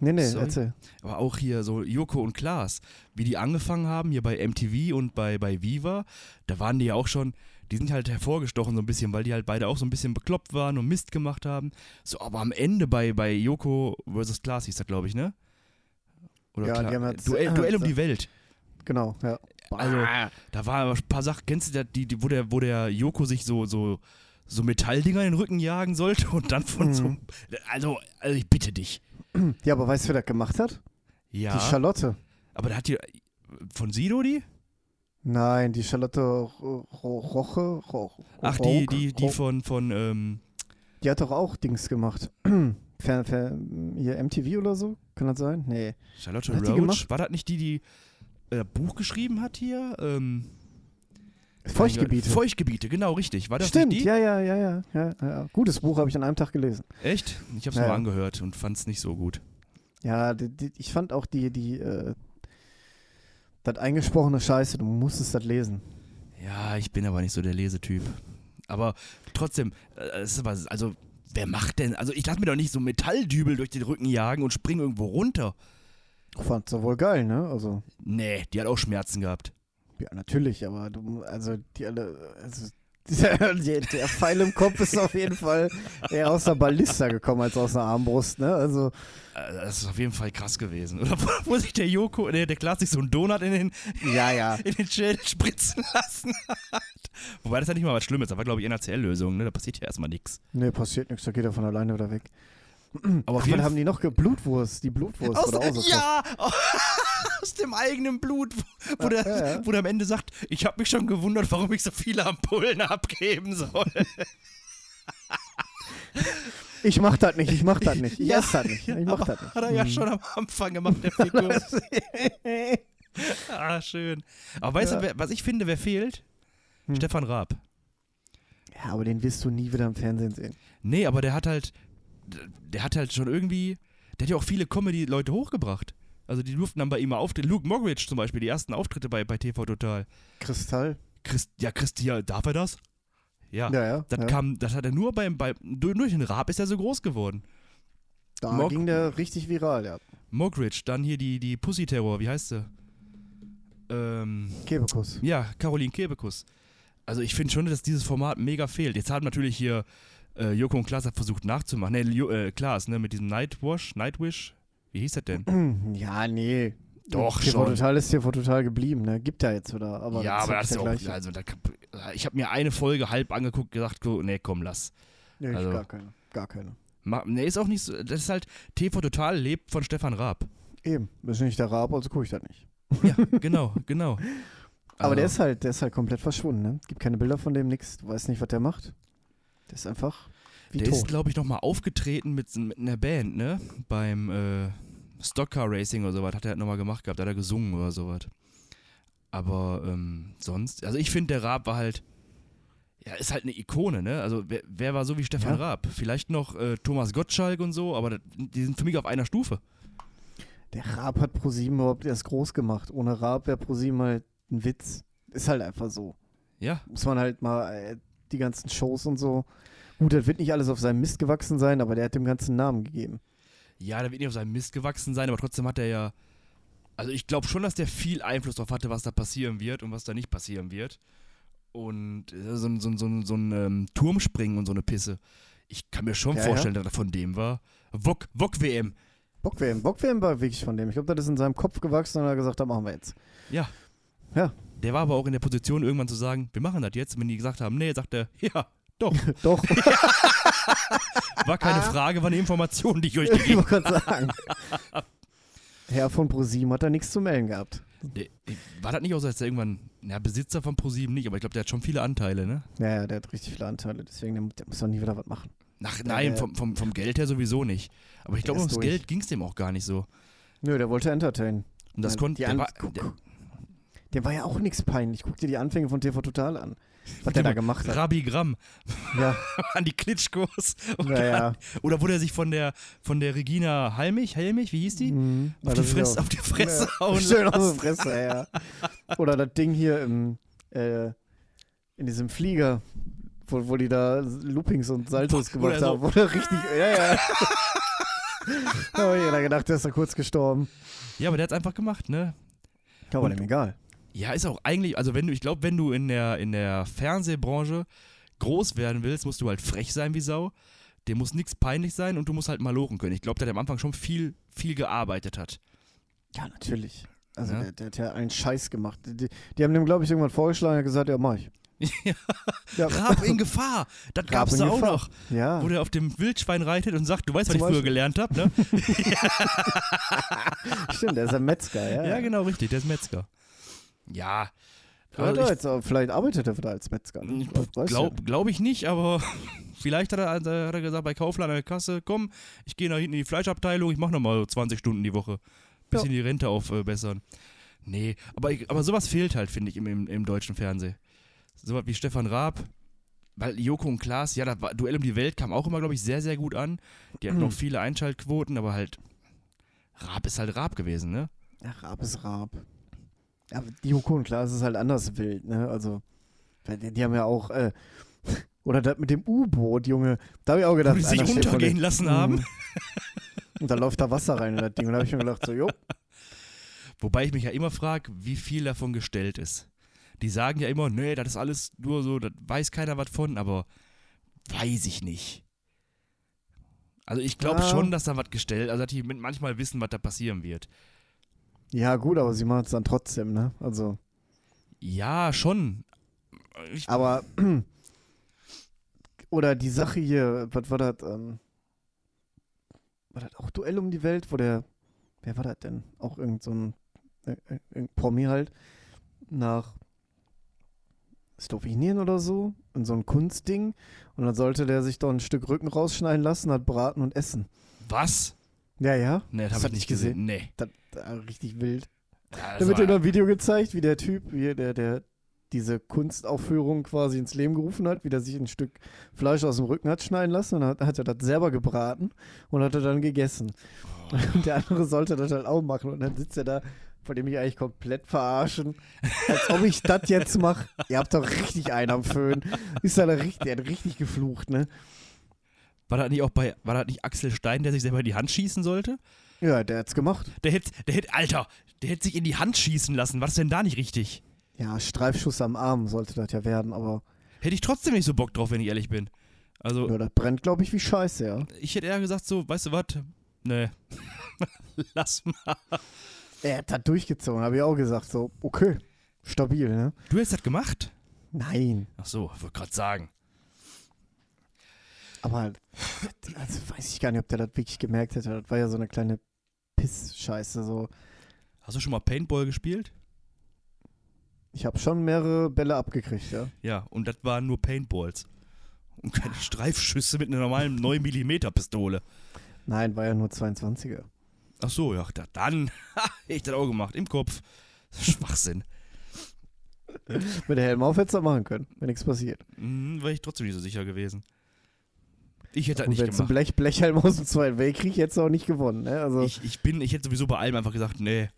nee, nee, Sorry. erzähl. aber auch hier so Joko und Klaas, wie die angefangen haben, hier bei MTV und bei, bei Viva, da waren die ja auch schon, die sind halt hervorgestochen so ein bisschen, weil die halt beide auch so ein bisschen bekloppt waren und Mist gemacht haben. So, aber am Ende bei, bei Joko versus Klaas hieß das, glaube ich, ne? Oder Ja, Kla- die haben jetzt- Duell, Duell um die Welt. Genau, ja. Also, da waren aber ein paar Sachen, kennst du die, die, wo, der, wo der Joko sich so, so, so Metalldinger in den Rücken jagen sollte und dann von Mhm. so. Also, also, ich bitte dich. Ja, aber weißt du, wer das gemacht hat? Ja. Die Charlotte. aber da hat die. Von Sido die? Nein, die Charlotte Ro- Ro- Roche. Ro- Ach, die, die, die von, von, ähm, Die hat doch auch Dings gemacht. <clears throat> Fer, fer, hier MTV oder so? Kann das sein? Nee. Charlotte Roach. War das nicht die, die äh, Buch geschrieben hat hier? Ähm, Feuchtgebiete. Feuchtgebiete, genau, richtig. War das Stimmt, nicht die? ja, ja, ja, ja, ja, ja. Gutes Buch habe ich an einem Tag gelesen. Echt? Ich Ja, nur ja. angehört und fand's nicht so gut. Ja, die, die, ich fand auch die, die, äh, das eingesprochene Scheiße, du musstest das lesen. Ja, ich bin aber nicht so der Lesetyp. Aber trotzdem, äh, es ist aber, also, wer macht denn, also ich lasse mir doch nicht so Metalldübel durch den Rücken jagen und springe irgendwo runter. Fand's ja wohl geil, ne? Also, Nee, die hat auch Schmerzen gehabt. ja, natürlich, aber du, also, die alle, also, der, <laughs> der, Pfeil im Kopf ist auf jeden Fall eher aus der Ballista gekommen als aus der Armbrust, ne? Also, Äh, Das ist auf jeden Fall krass gewesen. <laughs> Oder wo, sich der Joko, der, der Klaas sich so einen Donut in den, ja, ja. <laughs> in den Schädel spritzen lassen hat. Wobei das ja nicht mal was Schlimmes, das war glaube ich NACL-Lösung, ne? Da passiert ja erstmal nichts. Nee, passiert nichts, da geht er von alleine wieder weg. Aber auf jeden was haben die noch? Blutwurst, die Blutwurst Aus, so ja, <laughs> aus dem eigenen Blut, wo, Ja, der, ja, ja. wo der am Ende sagt, ich habe mich schon gewundert, warum ich so viele Ampullen abgeben soll. <laughs> Ich mach das nicht, ich mach das nicht. Ich Ja, esse das nicht. Ich mach das nicht. Hat er ja Mhm. schon am Anfang gemacht, der Fikus. <laughs> ah, schön. Aber weißt Ja. du, was ich finde, wer fehlt? Hm. Stefan Raab. Ja, aber den wirst du nie wieder im Fernsehen sehen. Nee, aber der hat halt, der hat halt schon irgendwie, der hat ja auch viele Comedy-Leute hochgebracht. Also die durften dann bei ihm mal auftreten. Luke Moggridge zum Beispiel, die ersten Auftritte bei, bei TV Total. Kristall? Christ, ja, Christian, darf er das? Ja. Ja, ja. Das ja. kam, das hat er nur beim, bei, durch durch den Raab ist er so groß geworden. da Mog- ging der richtig viral, ja. Moggridge, dann hier die, die Pussy Terror, wie heißt sie? Ähm, Kebekus. ja, Caroline Kebekus. Also ich finde schon, dass dieses Format mega fehlt. Jetzt haben natürlich hier äh, Joko und Klaas hat versucht nachzumachen. Ne, Jo- äh, Klaas, ne, mit diesem Nightwash, Nightwish. Wie hieß das denn? <clears throat> Ja, nee. Doch, TV schon. Total ist TV Total geblieben, ne? Gibt ja jetzt wieder. Aber ja, aber das ist ist ja auch, gleich. also da, ich habe mir eine Folge halb angeguckt, gesagt, nee, komm, lass. Nee, ich also- gar keine. Gar keine. Nee, ist auch nicht so, das ist halt, TV Total lebt von Stefan Raab. Eben. Bist nicht der Raab, also gucke ich das nicht. Ja, <laughs> genau, genau. Aber Also, der ist halt, der ist halt komplett verschwunden, ne? Gibt keine Bilder von dem, nix. Du weißt nicht, was der macht. Der ist einfach wie Der tot. ist, glaube ich, nochmal aufgetreten mit, mit einer Band, ne? Beim, äh, Stockcar Racing oder sowas hat er halt nochmal gemacht gehabt, hat er gesungen oder sowas. Aber ähm, sonst, also ich finde, der Raab war halt, ja, ist halt eine Ikone, ne? Also wer, wer war so wie Stefan Ja. Raab? Vielleicht noch äh, Thomas Gottschalk und so, aber das, die sind für mich auf einer Stufe. Der Raab hat ProSieben überhaupt erst groß gemacht. Ohne Raab wäre ProSieben halt ein Witz. Ist halt einfach so. Ja, Muss man halt mal äh, die ganzen Shows und so. Gut, das wird nicht alles auf seinem Mist gewachsen sein, aber der hat dem ganzen Namen gegeben. ja, der wird nicht auf seinem Mist gewachsen sein, aber trotzdem hat er ja, also ich glaube schon, dass der viel Einfluss darauf hatte, was da passieren wird und was da nicht passieren wird. Und äh, so, ein- so, so, ein- so ein ähm, Turmspringen und so eine Pisse. Ich kann mir schon Ja, vorstellen, dass er von dem war. Wok, Wok WM. Bockwärm. Bockwärm war wirklich von dem. Ich glaube, das ist in seinem Kopf gewachsen und er hat gesagt, das machen wir jetzt. Ja. Ja. Der war aber auch in der Position, irgendwann zu sagen, wir machen das jetzt. Und wenn die gesagt haben, nee, sagt er, <laughs> ja, doch. <laughs> Doch, <laughs> War keine Frage, war eine Information, die ich euch <laughs> ich gegeben wollte gerade sagen. Herr von ProSieben hat da nichts zu melden gehabt. Der- War das nicht auch so, als der irgendwann, na, Besitzer von ProSieben nicht, aber ich glaube, der hat schon viele Anteile, ne? Ja, ja, der hat richtig viele Anteile, deswegen der, der muss doch nie wieder was machen. Ach nein, der- vom, vom, vom Geld her sowieso nicht. Aber ich glaube, ums durch. Geld ging es dem auch gar nicht so. Nö, der wollte entertainen. Und das Ja, konnte. Der war, der, war ja auch nichts peinlich. Guck dir die Anfänge von TV Total an. Was der da gemacht hat. Rabi Gramm Ja, <laughs> an die Klitschkos. Und ja, ja. <laughs> Oder wurde er sich von der, von der Regina Halmich, Helmich, wie hieß die? Mhm. Auf, die Fresse, auf die Fresse auch- hauen <laughs> Schön auf die Fresse, ja. Oder das Ding hier im, äh, in diesem Flieger, wo, wo die da Loopings und Saltos gemacht so- haben. Wo der richtig, ja, ja. da habe ich gedacht, der ist da kurz gestorben. Ja, aber der hat es einfach gemacht, ne? Ja, aber dem egal. Ja, ist auch eigentlich, also wenn du, ich glaube, wenn du in der, in der Fernsehbranche groß werden willst, musst du halt frech sein wie Sau. Dir muss nichts peinlich sein und du musst halt malochen können. Ich glaube, der hat am Anfang schon viel, viel gearbeitet hat. Ja, natürlich. Also Ja. der, der hat ja einen Scheiß gemacht. Die, die, haben dem, glaube ich, irgendwann vorgeschlagen und gesagt, ja, mach ich. <laughs> Ja. Raab in Gefahr, das gab's in da auch Gefahr. noch. Ja. Wo der auf dem Wildschwein reitet und sagt, du weißt, was Zum ich früher Beispiel. gelernt habe, ne? <laughs> <laughs> Stimmt, der ist ein Metzger, ja. ja, genau, richtig, der ist Metzger. Ja. Ja, Also da ich jetzt, vielleicht arbeitet er wieder als Metzger. ne? Ja Glaube glaub ich nicht, aber <laughs> vielleicht hat er, hat er gesagt bei Kaufland an der Kasse, komm, ich gehe nach hinten in die Fleischabteilung, ich mache nochmal 20 Stunden die Woche. Bisschen die Rente aufbessern. Nee, aber, ich, aber sowas fehlt halt, finde ich, im, im, im deutschen Fernsehen. Sowas wie Stefan Raab, weil Joko und Klaas, ja, das Duell um die Welt kam auch immer, glaube ich, sehr, sehr gut an. Die hatten Mhm. noch viele Einschaltquoten, aber halt, Raab ist halt Raab gewesen, ne? Ja, Raab ist Raab. Ja, aber die Joko und klar, es ist halt anders wild, ne? Also, die, die haben ja auch, äh, <laughs> oder das mit dem U-Boot, Junge. Da habe ich auch gedacht, Wo die sich untergehen lassen Mhm. haben. Und da läuft da Wasser rein in das Ding. Und da habe ich mir gedacht, so, jo, <laughs> Wobei ich mich ja immer frage, wie viel davon gestellt ist. Die sagen ja immer, nee, das ist alles nur so, da weiß keiner was von, aber weiß ich nicht. Also ich glaube Ja. schon, dass da was gestellt, also dass die manchmal wissen, was da passieren wird. Ja gut, aber sie machen es dann trotzdem, ne? Also, Ja, schon. Ich, aber, <clears throat> oder die Sache hier, was war das, ähm, war das auch Duell um die Welt, wo der, wer war das denn? Auch irgend so ein, äh, äh, irgendein Promi halt, nach Slowenien oder so, in so ein Kunstding. Und dann sollte der sich doch ein Stück Rücken rausschneiden lassen, hat braten und essen. was? Ja, ja. Nee, das Das habe hat ich nicht gesehen. Nee. Das, das, richtig wild. Ja, Da wird war- in einem Video gezeigt, wie der Typ, wie der, der diese Kunstaufführung quasi ins Leben gerufen hat, wie der sich ein Stück Fleisch aus dem Rücken hat schneiden lassen und hat, hat er das selber gebraten und hat er dann gegessen. <laughs> Und der andere sollte das halt auch machen und dann sitzt er da, vor dem ich eigentlich komplett verarschen, als ob ich das jetzt mache. Ihr habt doch richtig einen am Föhn. Ist da richtig, der hat richtig geflucht, ne? War das nicht auch bei, war das nicht Axel Stein, der sich selber in die Hand schießen sollte? Ja, der hat's gemacht. Der hätte, der hätte, Alter, der hätte sich in die Hand schießen lassen. Was ist denn da nicht richtig? Ja, Streifschuss am Arm sollte das ja werden, aber Hätte ich trotzdem nicht so Bock drauf, wenn ich ehrlich bin. Also, ja, das brennt, glaube ich, wie scheiße, ja. ich hätte eher gesagt so, weißt du was? Nee. <laughs> Lass mal. Er hat das durchgezogen, habe ich auch gesagt, so, okay, stabil, ne? Du hast das gemacht? Nein, Ach so, wollte gerade sagen. Aber halt, also weiß ich gar nicht, ob der das wirklich gemerkt hätte. Das war ja so eine kleine Piss-Scheiße, so. Hast du schon mal Paintball gespielt? Ich habe schon mehrere Bälle abgekriegt, ja. Ja, und das waren nur Paintballs. Und keine Streifschüsse mit einer normalen 9 mm Pistole. Nein, war ja nur 22er. Ach so, ja, da, dann. <laughs> Ich das auch gemacht, im Kopf. Schwachsinn. Mit der Helm auf hättest du das machen können, wenn nichts passiert. Mhm, Wäre ich trotzdem nicht so sicher gewesen. Ich hätte das Und nicht gemacht. Blech, Blechhelm aus dem Zweiten Weltkrieg hättest du auch nicht gewonnen. Ne? Also, Ich, ich bin, ich hätte sowieso bei allem einfach gesagt, nee.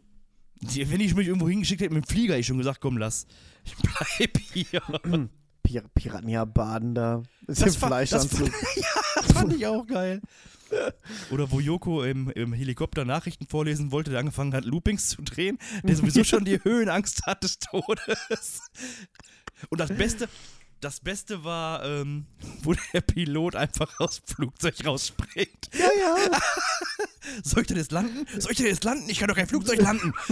Wenn ich mich irgendwo hingeschickt hätte mit dem Flieger, hätte ich schon gesagt, komm, lass. Ich bleib hier. <clears throat> Pir Piranha-Baden da. Ist Das war- Fleischanzug. <laughs> Das fand ich auch geil. Oder wo Joko im, im Helikopter Nachrichten vorlesen wollte, der angefangen hat, Loopings zu drehen, der sowieso schon die <laughs> Höhenangst hat des Todes. Und das Beste, das Beste war, ähm, <laughs> wo der Pilot einfach aus dem Flugzeug rausspringt. Ja, ja. <laughs> Soll ich denn jetzt landen? Soll ich denn jetzt landen? Ich kann doch kein Flugzeug landen. <laughs>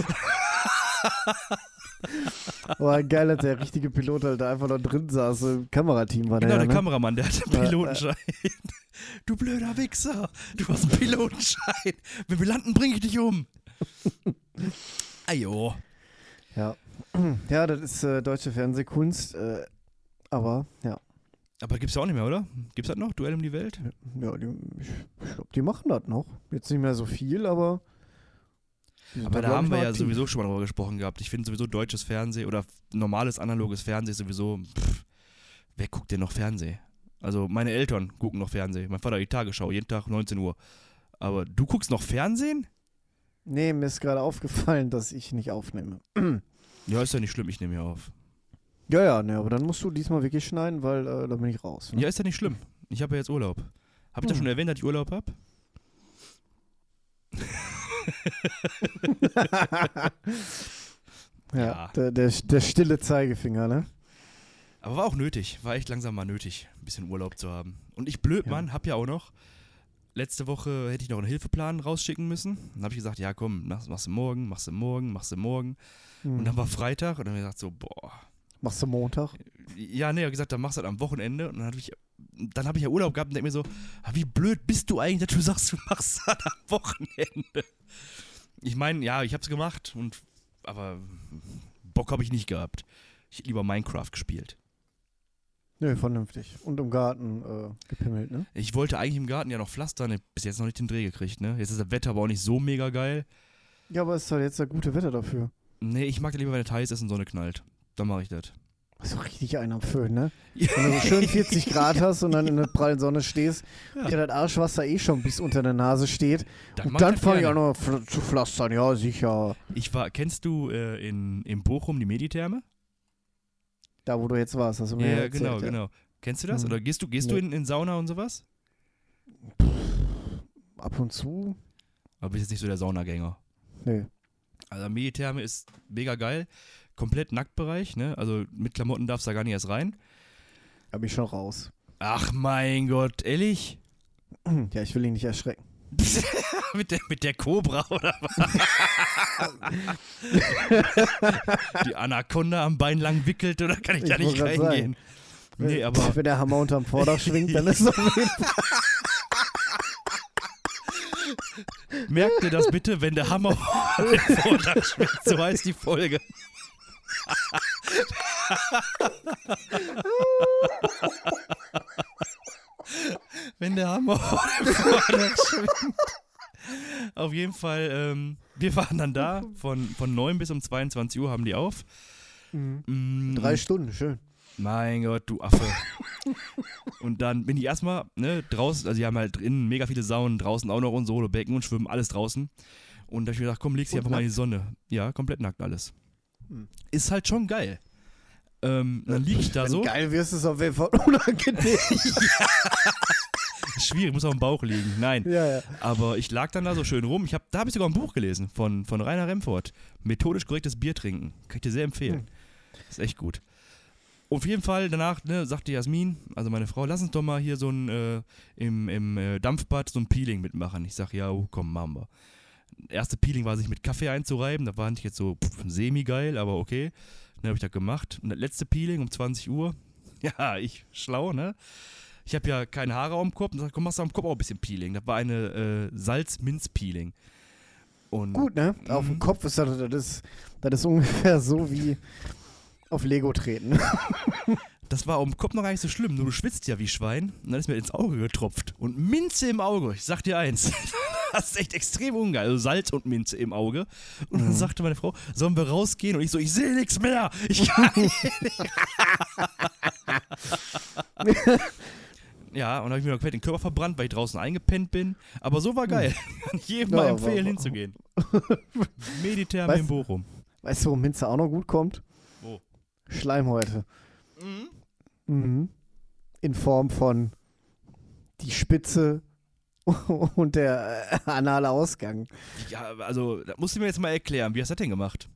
War geil, dass der richtige Pilot halt da einfach noch drin saß. Im Kamerateam war der. Genau, ja, der ne? Kameramann, der hat ja. Pilotenschein. Du blöder Wichser, du hast einen Pilotenschein. Wenn wir landen, bringe ich dich um. Ajo. Ja. <clears throat> ja, das ist äh, deutsche Fernsehkunst. Äh, aber, ja. Aber gibt's ja auch nicht mehr, oder? Gibt's das noch? Duell um die Welt? Ja, die, ich, ich glaube, die machen das noch. Jetzt nicht mehr so viel, aber. Aber da haben wir ja aktiv. sowieso schon mal drüber gesprochen gehabt. Ich finde sowieso deutsches Fernsehen oder normales analoges Fernsehen sowieso. Pff, wer guckt denn noch Fernsehen? Also meine Eltern gucken noch Fernsehen. Mein Vater die Tagesschau, jeden Tag 19 Uhr. Aber du guckst noch Fernsehen? Nee, mir ist gerade aufgefallen, dass ich nicht aufnehme. Ja, ist ja nicht schlimm, ich nehme ja auf. Ja, ja, ne, aber dann musst du diesmal wirklich schneiden, weil äh, da bin ich raus. Ne? Ja, ist ja nicht schlimm. Ich habe ja jetzt Urlaub. Habe ich Hm. schon erwähnt, dass ich Urlaub habe? <laughs> ja, Ja. Der, der, der stille Zeigefinger, ne? Aber war auch nötig. War echt langsam mal nötig, ein bisschen Urlaub zu haben. Und ich blöd, Ja. Mann, hab ja auch noch. Letzte Woche hätte ich noch einen Hilfeplan rausschicken müssen. Dann habe ich gesagt, ja komm, machst du morgen, machst du morgen, machst du morgen. Hm. Und dann war Freitag und dann habe ich gesagt so, boah. Machst du Montag? Ja, nee, ich hab gesagt, dann machst du das am Wochenende. Und dann habe ich, dann hab ich ja Urlaub gehabt und denke mir so, ah, wie blöd bist du eigentlich, dass du sagst, du machst <laughs> das am Wochenende. Ich meine, ja, ich hab's gemacht und aber Bock habe ich nicht gehabt. Ich hätte lieber Minecraft gespielt. Nö, vernünftig. Und im Garten äh, gepimmelt, ne? Ich wollte eigentlich im Garten ja noch pflastern, bis jetzt noch nicht den Dreh gekriegt, ne? Jetzt ist das Wetter aber auch nicht so mega geil. Ja, aber es ist halt jetzt das gute Wetter dafür. Nee, ich mag das lieber, wenn es heiß ist und Sonne knallt. Dann mache ich das. So richtig einen am Föhn, ne? Wenn du so schön 40 Grad hast und dann in der prallen Sonne stehst, Ja. ja. das Arschwasser eh schon bis unter der Nase steht. Dann und dann fange ich gerne. an zu pflastern, ja, sicher. Ich war, kennst du äh, in, in Bochum die Meditherme? Da, wo du jetzt warst, hast du mir Ja, erzählt, genau, ja. genau. Kennst du das? Hm. Oder gehst du, gehst du Nee. in, in Sauna und sowas? Ab und zu? Aber bist jetzt nicht so der Saunagänger. Nee. Also Meditherme ist mega geil. Komplett Nacktbereich, ne? Also mit Klamotten darfst du da gar nicht erst rein. Da bin ich schon raus. Ach mein Gott, ehrlich? <clears throat> Ja, ich will ihn nicht erschrecken. <laughs> mit, der, mit der Cobra oder was? <laughs> Die Anaconda am Bein lang wickelt oder kann ich da Ich nicht wollte grad reingehen? Nee, aber Wenn der Hammer unterm Vorder <laughs> schwingt, dann ist es auf jeden Fall. merkt ihr das bitte, wenn der Hammer vor den Vordach schwingt, so heißt die Folge. Wenn der Hammer vor dem Vordach schwingt. Auf jeden Fall, ähm, wir waren dann da, von, von 9 bis um 22 Uhr haben die auf. Mm, Drei Stunden, schön. Mein Gott, du Affe. und dann bin ich erstmal ne, draußen, also die haben halt drinnen mega viele Saunen, draußen auch noch und Solobecken und schwimmen alles draußen. Und da hab ich mir gedacht, komm, legst dich einfach mal in die Sonne. Ja, komplett nackt alles. Ist halt schon geil. Ähm, dann lieg ich da Wenn so. geil wirst, ist es auf jeden Fall <laughs> unangenehm. <laughs> Schwierig, muss auf dem Bauch liegen. Nein. ja, ja. Aber ich lag dann da so schön rum. Ich hab, da habe ich sogar ein Buch gelesen von, von Rainer Remford. Methodisch korrektes Bier trinken. Kann ich dir sehr empfehlen. Hm. Ist echt gut. Auf jeden Fall danach ne, sagte Jasmin, also meine Frau, lass uns doch mal hier so ein äh, im, im äh, Dampfbad so ein Peeling mitmachen. Ich sag, ja, oh, komm, machen wir. Erste Peeling war sich mit Kaffee einzureiben. Da war nicht jetzt so semi-geil, aber okay. Dann habe ich das gemacht. Und das letzte Peeling um 20 Uhr. <laughs> Ja, ich schlau, ne? Ich habe ja keine Haare am Kopf und sag, komm, machst du am Kopf auch ein bisschen Peeling. Das war eine äh, Salz-Minz-Peeling. Und Gut, ne? Auf dem Mhm. Kopf ist das, das das ist ungefähr so wie auf Lego treten. <laughs> das war auf dem Kopf noch gar nicht so schlimm, nur du schwitzt ja wie Schwein. Und dann ist mir ins Auge getropft. Und Minze im Auge, ich sag dir eins. <laughs> das ist echt extrem ungeil. Also Salz und Minze im Auge. Und dann sagte meine Frau, sollen wir rausgehen? Und ich so, ich sehe nichts mehr. Ich kann <laughs> Ja, und dann habe ich mir noch komplett den Körper verbrannt, weil ich draußen eingepennt bin. Aber so war geil. Kann jedem Ja, mal empfehlen, hinzugehen. <laughs> Mediterm Weißt- in Bochum. Weißt du, wo Minze auch noch gut kommt? Wo? Schleimhäute. Mhm. Mhm. In Form von die Spitze <laughs> und der äh, anale Ausgang. Ja, also, da musst du mir jetzt mal erklären, wie hast du das denn gemacht?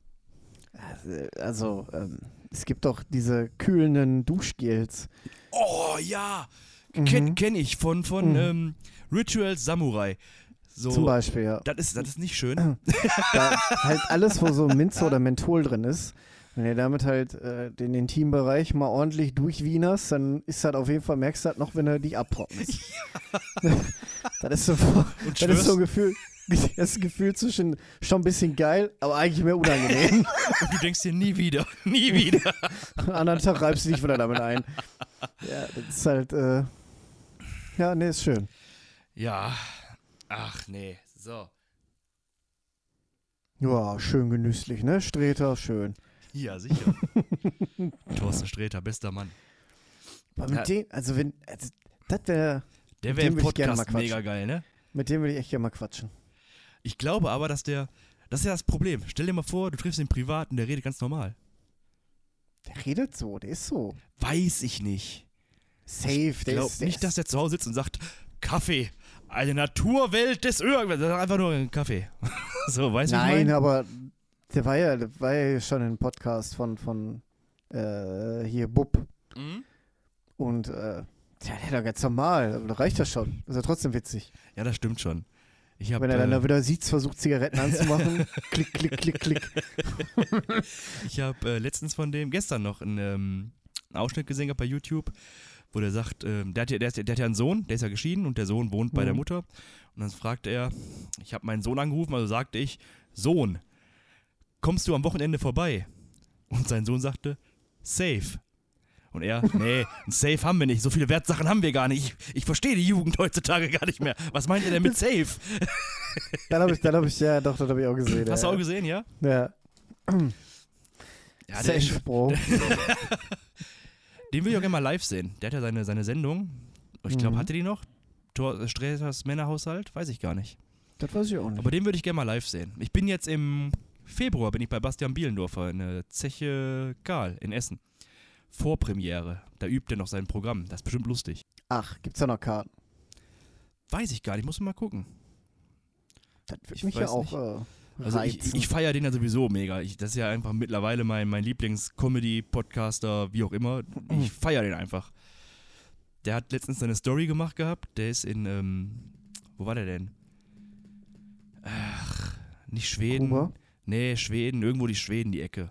Also, ähm, es gibt doch diese kühlenden Duschgels. Oh, ja. Mhm. Kenn, kenn ich von, von Mhm. ähm, Ritual Samurai. So, Zum Beispiel, ja. Das ist, das ist nicht schön. <laughs> Da halt alles, wo so Minze oder Menthol drin ist. Wenn ihr damit halt äh, den Intimbereich mal ordentlich durchwienerst, dann ist das auf jeden Fall, merkst du das noch, wenn er dich abtrocknest. <laughs> <laughs> das ist so, das ist so ein Gefühl, <laughs> das Gefühl zwischen schon ein bisschen geil, aber eigentlich mehr unangenehm. und du denkst dir nie wieder, nie wieder. Am anderen Tag reibst du dich wieder damit ein. Ja, das ist halt, äh, ja, nee, ist schön. Ja. Ach, nee. So. Ja, schön genüsslich, ne? Streter, schön. Ja, sicher. <laughs> Thorsten Sträter, bester Mann. Aber mit Ja. dem, also wenn, also, das wäre, Der wäre im Podcast mega geil, ne? mit dem würde ich echt gerne mal quatschen. Ich glaube aber, dass der. Das ist ja das Problem. Stell dir mal vor, du triffst ihn privat und der redet ganz normal. Der redet so, der ist so. Weiß ich nicht. Safe, Ich der glaube ist, nicht, dass der zu Hause sitzt und sagt, Kaffee, eine Naturwelt des irgendwas. Das ist einfach nur ein Kaffee. <laughs> so, wie ich Nein, mein? aber der war ja, der war ja schon im Podcast von, von äh, hier Bub. Mhm. Und äh, ja, der da ganz normal, aber da reicht das schon. Ist ja trotzdem witzig. Ja, das stimmt schon. Ich habe Wenn er dann da äh, wieder sieht, versucht Zigaretten anzumachen. <laughs> klick, klick, klick, klick. <laughs> ich hab, äh, letztens von dem, gestern noch, einen, ähm, einen Ausschnitt gesehen gehabt bei YouTube, wo der sagt, ähm, der, hat ja, der, ist, der hat ja einen Sohn, der ist ja geschieden und der Sohn wohnt bei Mhm. der Mutter. Und dann fragt er, ich habe meinen Sohn angerufen, also sagte ich, Sohn, kommst du am Wochenende vorbei? Und sein Sohn sagte, safe. Und er, nee, ein <laughs> Safe haben wir nicht, so viele Wertsachen haben wir gar nicht. Ich, ich verstehe die Jugend heutzutage gar nicht mehr. Was meint ihr denn mit Safe? <laughs> Dann habe ich, dann habe ich, ja, doch, das habe ich auch gesehen. Hast du ja. auch gesehen, ja? Ja, Ja, Safe, Bro. <laughs> Den will ich auch gerne mal live sehen. Der hat ja seine, seine Sendung. Ich glaube, Mhm. hatte die noch? Tor, Sträters Männerhaushalt? Weiß ich gar nicht. Das weiß ich auch nicht. Aber den würde ich gerne mal live sehen. Ich bin jetzt im Februar bin ich bei Bastian Bielendorfer in der Zeche Karl in Essen. Vorpremiere. Da übt er noch sein Programm. Das ist bestimmt lustig. Ach, gibt's da noch Karten? Weiß ich gar nicht, muss mal gucken. Das würde Ich mich ja auch äh, Also ich, ich feiere den ja sowieso mega. Ich, das ist ja einfach mittlerweile mein, mein Lieblings-Comedy-Podcaster, wie auch immer. Ich feiere den einfach. Der hat letztens eine Story gemacht gehabt. Der ist in, ähm, wo war der denn? Ach, nicht Schweden. Kuba? Nee, Schweden, irgendwo die Schweden, die Ecke.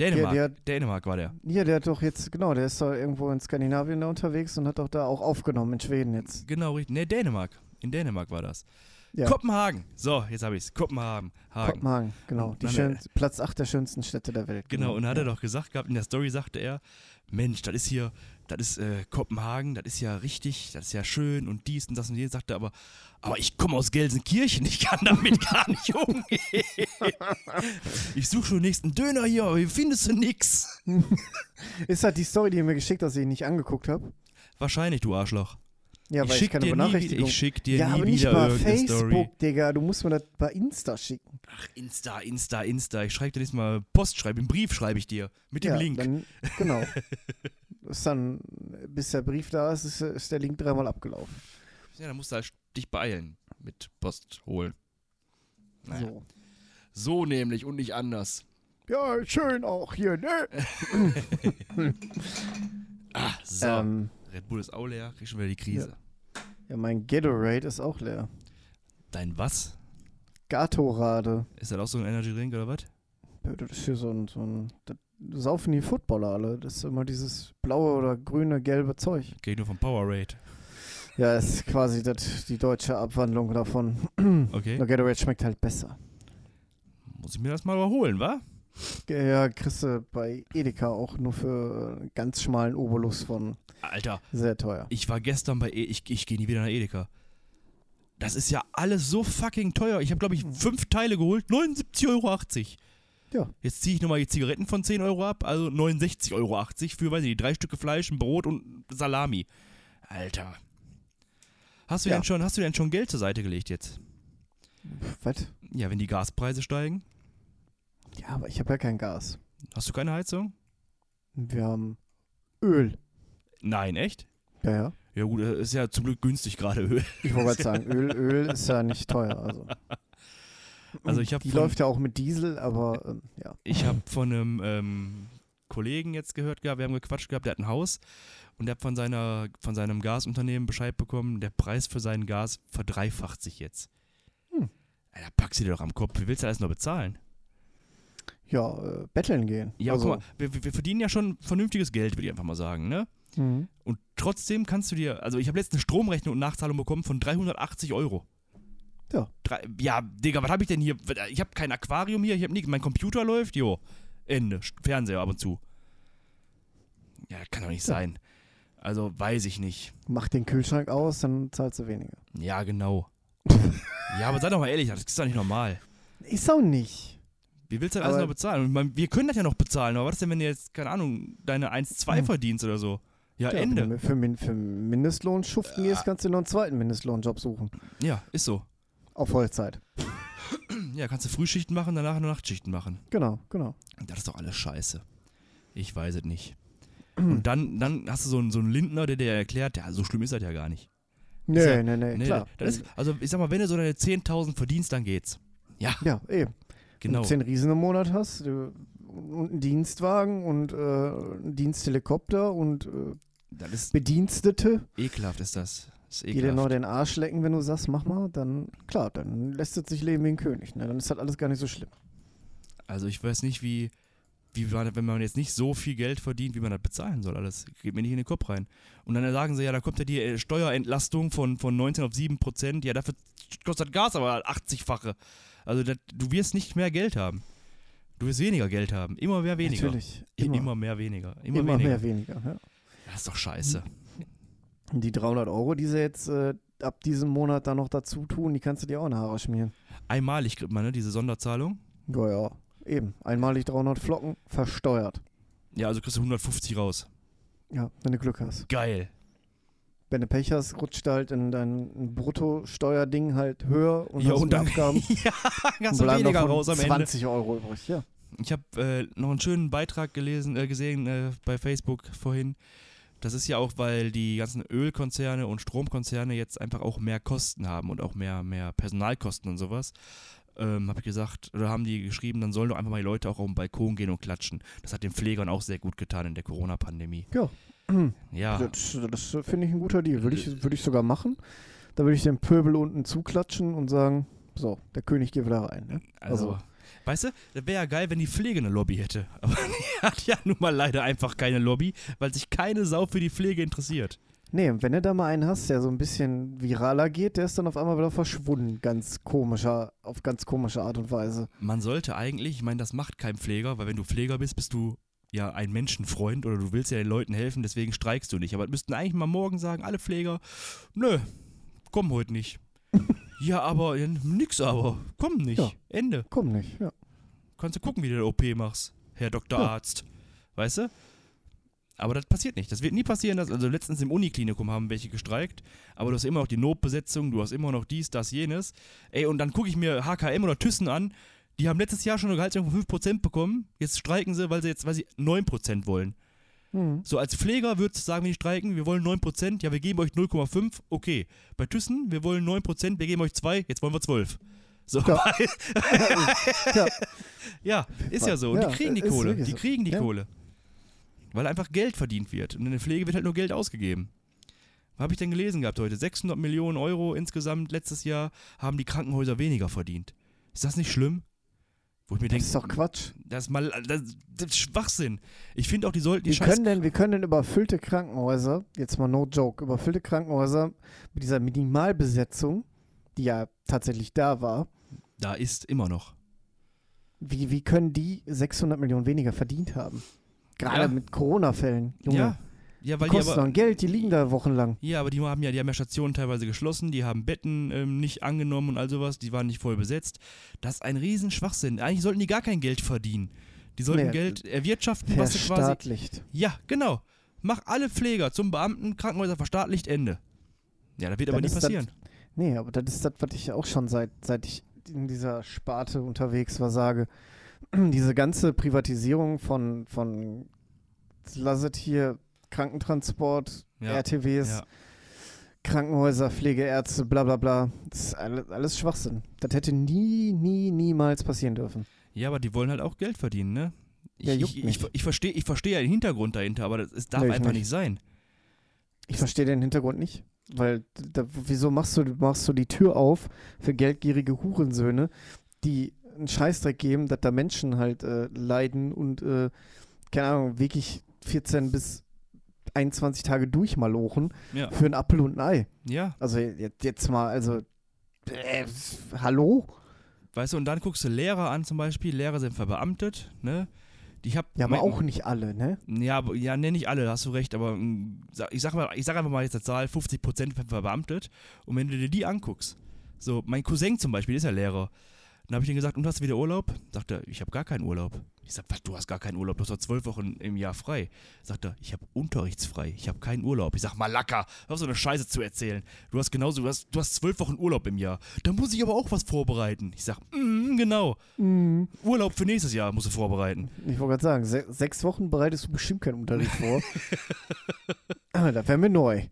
Dänemark, der hat- Dänemark war der. Ja, der hat doch jetzt, genau, der ist doch irgendwo in Skandinavien da unterwegs und hat doch da auch aufgenommen in Schweden jetzt. Genau, richtig. Nee, Dänemark. In Dänemark war das. Ja. Kopenhagen. So, jetzt habe ich's. Kopenhagen. Hagen. Kopenhagen, genau. Die schön, Platz 8 der schönsten Städte der Welt. Genau, und hat er ja. doch gesagt gehabt, in der Story sagte er, Mensch, das ist hier, das ist äh, Kopenhagen, das ist ja richtig, das ist ja schön und dies und das und jenes, sagte er aber, aber ich komme aus Gelsenkirchen, <laughs> ich kann damit gar nicht umgehen. ich suche schon den nächsten Döner hier, aber hier findest du nix. <laughs> Ist halt die Story, die ihr mir geschickt hast, die ich nicht angeguckt habe? Wahrscheinlich, du Arschloch. Ja, ich weil ich keine dir nie Benachrichtigung. ich schick dir ja, nie aber nicht wieder bei irgendeine Facebook, Story. Digga. Du musst mir das bei Insta schicken. Ach, Insta, Insta, Insta. Ich schreibe dir nächstes Mal Post schreiben, einen Brief schreibe ich dir. Mit dem ja, Link. Dann, genau. <laughs> ist dann, bis der Brief da ist, ist, ist der Link dreimal abgelaufen. Ja, dann musst du halt dich beeilen mit Post holen. Naja. So. So nämlich und nicht anders. Ja, schön auch hier, ne? <laughs> Ah, so. Ähm, Red Bull ist auch leer, krieg schon wieder die Krise. ja, mein Gatorade ist auch leer. Dein was? Gatorade. Ist das auch so ein Energy Drink oder was? Ja, Das ist hier so ein, so ein das saufen die Footballer alle. Das ist immer dieses blaue oder grüne, gelbe Zeug. Geht nur vom Powerade. Ja, ist quasi das, die deutsche Abwandlung davon. <clears throat> Okay. Der Gatorade schmeckt halt besser. Muss ich mir das mal überholen, wa? Ja, kriegst du bei Edeka auch nur für einen ganz schmalen Obolus von Alter, sehr teuer. ich war gestern bei e ich, ich gehe nie wieder nach Edeka. Das ist ja alles so fucking teuer. Ich habe, glaube ich, fünf Teile geholt, 79,80 Euro. Ja. Jetzt ziehe ich nochmal die Zigaretten von 10 Euro ab, also 69,80 Euro für, weiß ich nicht, drei Stücke Fleisch, ein Brot und Salami. Alter. Hast du, Ja. denn schon, hast du denn schon Geld zur Seite gelegt jetzt? Was? Ja, wenn die Gaspreise steigen. Ja, aber ich habe ja kein Gas. Hast du keine Heizung? Wir haben Öl. Nein, echt? Ja, ja. Ja gut, äh, ist ja zum Glück günstig gerade Öl. Ich wollte gerade <laughs> sagen, Öl, Öl ist ja nicht teuer. Also, Also ich hab Die von- läuft ja auch mit Diesel, aber ähm, ja. Ich habe von einem ähm, Kollegen jetzt gehört gehabt, wir haben gequatscht gehabt, der hat ein Haus und der hat von, seiner, von seinem Gasunternehmen Bescheid bekommen, der Preis für sein Gas verdreifacht sich jetzt. Hm. Alter, pack sie dir doch am Kopf. Wie willst du das noch bezahlen? Ja, äh, betteln gehen. Ja, also, guck mal, wir, wir- wir verdienen ja schon vernünftiges Geld, würde ich einfach mal sagen, ne? Mhm. Und trotzdem kannst du dir, also ich habe letztens eine Stromrechnung und Nachzahlung bekommen von 380 Euro. Ja. Drei, ja, Digga, was habe ich denn hier? Ich habe kein Aquarium hier, ich habe nichts. Mein Computer läuft, jo. Ende. Fernseher ab und zu. Ja, kann doch nicht Ja. sein. Also, weiß ich nicht. Mach den Kühlschrank aus, dann zahlst du weniger. Ja, genau. <laughs> ja, aber sei doch mal ehrlich, das ist doch nicht normal. Ist auch nicht. Wie willst du das alles noch bezahlen? Und man, wir können das ja noch bezahlen, aber was ist denn, wenn du jetzt, keine Ahnung, deine 1,2 Hm. verdienst oder so? Ja, Ja, Ende. Für, Min für Mindestlohn schuften gehst, kannst du noch einen zweiten Mindestlohnjob suchen. Ja, ist so. Auf Vollzeit. Ja, kannst du Frühschichten machen, danach nur Nachtschichten machen. Genau, genau. Das ist doch alles scheiße. Ich weiß es nicht. <clears throat> Und dann, dann hast du so einen, so einen Lindner, der dir erklärt, ja, so schlimm ist das ja gar nicht. Nee, ja- nee, nee, Nee, klar. Das ist, also ich sag mal, wenn du so deine 10.000 verdienst, dann geht's. Ja, ja, eben. genau. Wenn du 10 Riesen im Monat hast du, und einen Dienstwagen und äh, einen Diensthelikopter und äh, Das ist Bedienstete, ekelhaft, ist das. Ist die dir noch den Arsch lecken, wenn du sagst, mach mal, dann, klar, dann lässt es sich leben wie ein König. Ne? Dann ist das alles gar nicht so schlimm. Also ich weiß nicht, wie, wie man, wenn man jetzt nicht so viel Geld verdient, wie man das bezahlen soll. Alles geht mir nicht in den Kopf rein. Und dann sagen sie, ja, da kommt ja die äh, Steuerentlastung von, von 19 auf 7 Prozent. Ja, dafür kostet Gas aber 80-fache. Also das, du wirst nicht mehr Geld haben. Du wirst weniger Geld haben. Immer mehr weniger. Natürlich. Immer, Immer, mehr weniger. Immer, immer weniger. mehr weniger. Ja. Das ist doch scheiße. Und die 300 Euro, die sie jetzt äh, ab diesem Monat dann noch dazu tun, die kannst du dir auch in Haare schmieren. Einmalig kriegt man ne, diese Sonderzahlung. Ja, ja. Eben. Einmalig 300 Flocken, versteuert. Ja, also kriegst du 150 raus. Ja, wenn du Glück hast. Geil. Wenn du Pech hast, rutscht halt in dein Bruttosteuerding halt höher und Ja, hast und dann- Abgaben. <laughs> ja, und du bleiben weniger raus am Ende. 20 Euro übrig, ja. Ich habe äh, noch einen schönen Beitrag gelesen, äh, gesehen äh, bei Facebook vorhin. Das ist ja auch, weil die ganzen Ölkonzerne und Stromkonzerne jetzt einfach auch mehr Kosten haben und auch mehr, mehr Personalkosten und sowas. Ähm, habe ich gesagt, oder haben die geschrieben, dann sollen doch einfach mal die Leute auch auf den Balkon gehen und klatschen. Das hat den Pflegern auch sehr gut getan in der Corona-Pandemie. Ja. <clears throat> Ja, Das, das finde ich ein guter Deal. Würde ich, würde ich sogar machen. Da würde ich den Pöbel unten zuklatschen und sagen, so, der König geht wieder rein. Ne? also, also- weißt du, das wäre ja geil, wenn die Pflege eine Lobby hätte. Aber <laughs> die hat ja nun mal leider einfach keine Lobby, weil sich keine Sau für die Pflege interessiert. Nee, und wenn du da mal einen hast, der so ein bisschen viraler geht, der ist dann auf einmal wieder verschwunden. Ganz komischer, auf ganz komische Art und Weise. Man sollte eigentlich, ich meine, das macht kein Pfleger, weil wenn du Pfleger bist, bist du ja ein Menschenfreund oder du willst ja den Leuten helfen, deswegen streikst du nicht. Aber müssten eigentlich mal morgen sagen, alle Pfleger, nö, komm heute nicht. Ja, aber, ja, nix aber, komm nicht. Ja. Ende. Komm nicht, ja. Kannst du gucken, wie du eine OP machst, Herr Dr. Ja. Arzt. Weißt du? Aber das passiert nicht. Das wird nie passieren. Dass, also letztens im Uniklinikum haben welche gestreikt, aber du hast immer noch die Notbesetzung, du hast immer noch dies, das, jenes. Ey, und dann gucke ich mir HKM oder Thyssen an, die haben letztes Jahr schon eine Gehaltserhöhung von 5% bekommen. Jetzt streiken sie, weil sie jetzt, weil sie 9% wollen. Mhm. So als Pfleger würdest du sagen, wenn die streiken, wir wollen 9%, ja, wir geben euch 0,5, okay. Bei Thyssen, wir wollen 9%, wir geben euch 2, jetzt wollen wir 12. So, Ja. <laughs> ja. Ja, ist ja so. Und Ja, die kriegen die Kohle. Die kriegen die. Kohle. Weil einfach Geld verdient wird. Und in der Pflege wird halt nur Geld ausgegeben. Was habe ich denn gelesen gehabt heute? 600 Millionen Euro insgesamt letztes Jahr haben die Krankenhäuser weniger verdient. Ist das nicht schlimm? Wo ich mir Das denke, ist doch Quatsch. das ist mal das, das ist Schwachsinn. Ich finde auch, die sollten die Wir Scheiß können, denn, wir können denn überfüllte Krankenhäuser, jetzt mal no joke, überfüllte Krankenhäuser mit dieser Minimalbesetzung, die ja tatsächlich da war, da ist immer noch. wie, wie können die 600 Millionen weniger verdient haben? Gerade Ja. mit Corona-Fällen. Junge, Ja, Ja, Die weil die kosten aber. dann Geld, die liegen da wochenlang. Ja, aber die haben ja, die haben ja Stationen teilweise geschlossen, die haben Betten ähm, nicht angenommen und all sowas, die waren nicht voll besetzt. Das ist ein riesen Schwachsinn. Eigentlich sollten die gar kein Geld verdienen. Die sollten Nee, Geld erwirtschaften, was sie quasi. Verstaatlicht. Ja, genau. Mach alle Pfleger zum Beamten, Krankenhäuser verstaatlicht, Ende. Ja, das wird aber Das nicht ist das- passieren. Nee, aber das ist das, was ich auch schon seit, seit ich in dieser Sparte unterwegs war, sage. <clears throat> Diese ganze Privatisierung von, von lass es hier Krankentransport, Ja, RTWs, ja. Krankenhäuser, Pflegeärzte, bla bla bla. Das ist alles, Schwachsinn. Das hätte nie, nie, niemals passieren dürfen. Ja, aber die wollen halt auch Geld verdienen, ne? Ich, Ja, ich, ich, ich verstehe ich versteh ja den Hintergrund dahinter, aber das, es darf Nee, einfach nicht. nicht sein. Ich verstehe den Hintergrund nicht. Weil, da, wieso machst du, machst du die Tür auf für geldgierige Hurensöhne, die einen Scheißdreck geben, dass da Menschen halt äh, leiden und, äh, keine Ahnung, wirklich 14 bis 21 Tage durchmalochen Ja. für einen Apfel und ein Ei. Ja, Also jetzt, jetzt mal, also, äh, hallo? weißt du, und dann guckst du Lehrer an zum Beispiel. Lehrer sind verbeamtet, ne? Die hab, Ja, aber mein- auch nicht alle, ne? Ja, ja, ne, nicht alle, da hast du recht, aber mm, ich sag, mal, ich sag einfach mal jetzt eine Zahl, 50% verbeamtet. Und wenn du dir die anguckst, so, mein Cousin zum Beispiel, ist ja Lehrer. Dann habe ich ihm gesagt, und hast du wieder Urlaub? Sagt er, ich habe gar keinen Urlaub. Ich sag, was, du hast gar keinen Urlaub, du hast doch zwölf Wochen im Jahr frei. Sagt er, ich habe unterrichtsfrei, ich habe keinen Urlaub. Ich sag, Malaka, hör so eine Scheiße zu erzählen. Du hast genauso, du hast, du hast zwölf Wochen Urlaub im Jahr. Da muss ich aber auch was vorbereiten. Ich sag, mm, genau, Mhm. Urlaub für nächstes Jahr musst du vorbereiten. Ich wollte gerade sagen, se sechs Wochen bereitest du bestimmt keinen Unterricht vor. Aber <laughs> das wäre mir neu.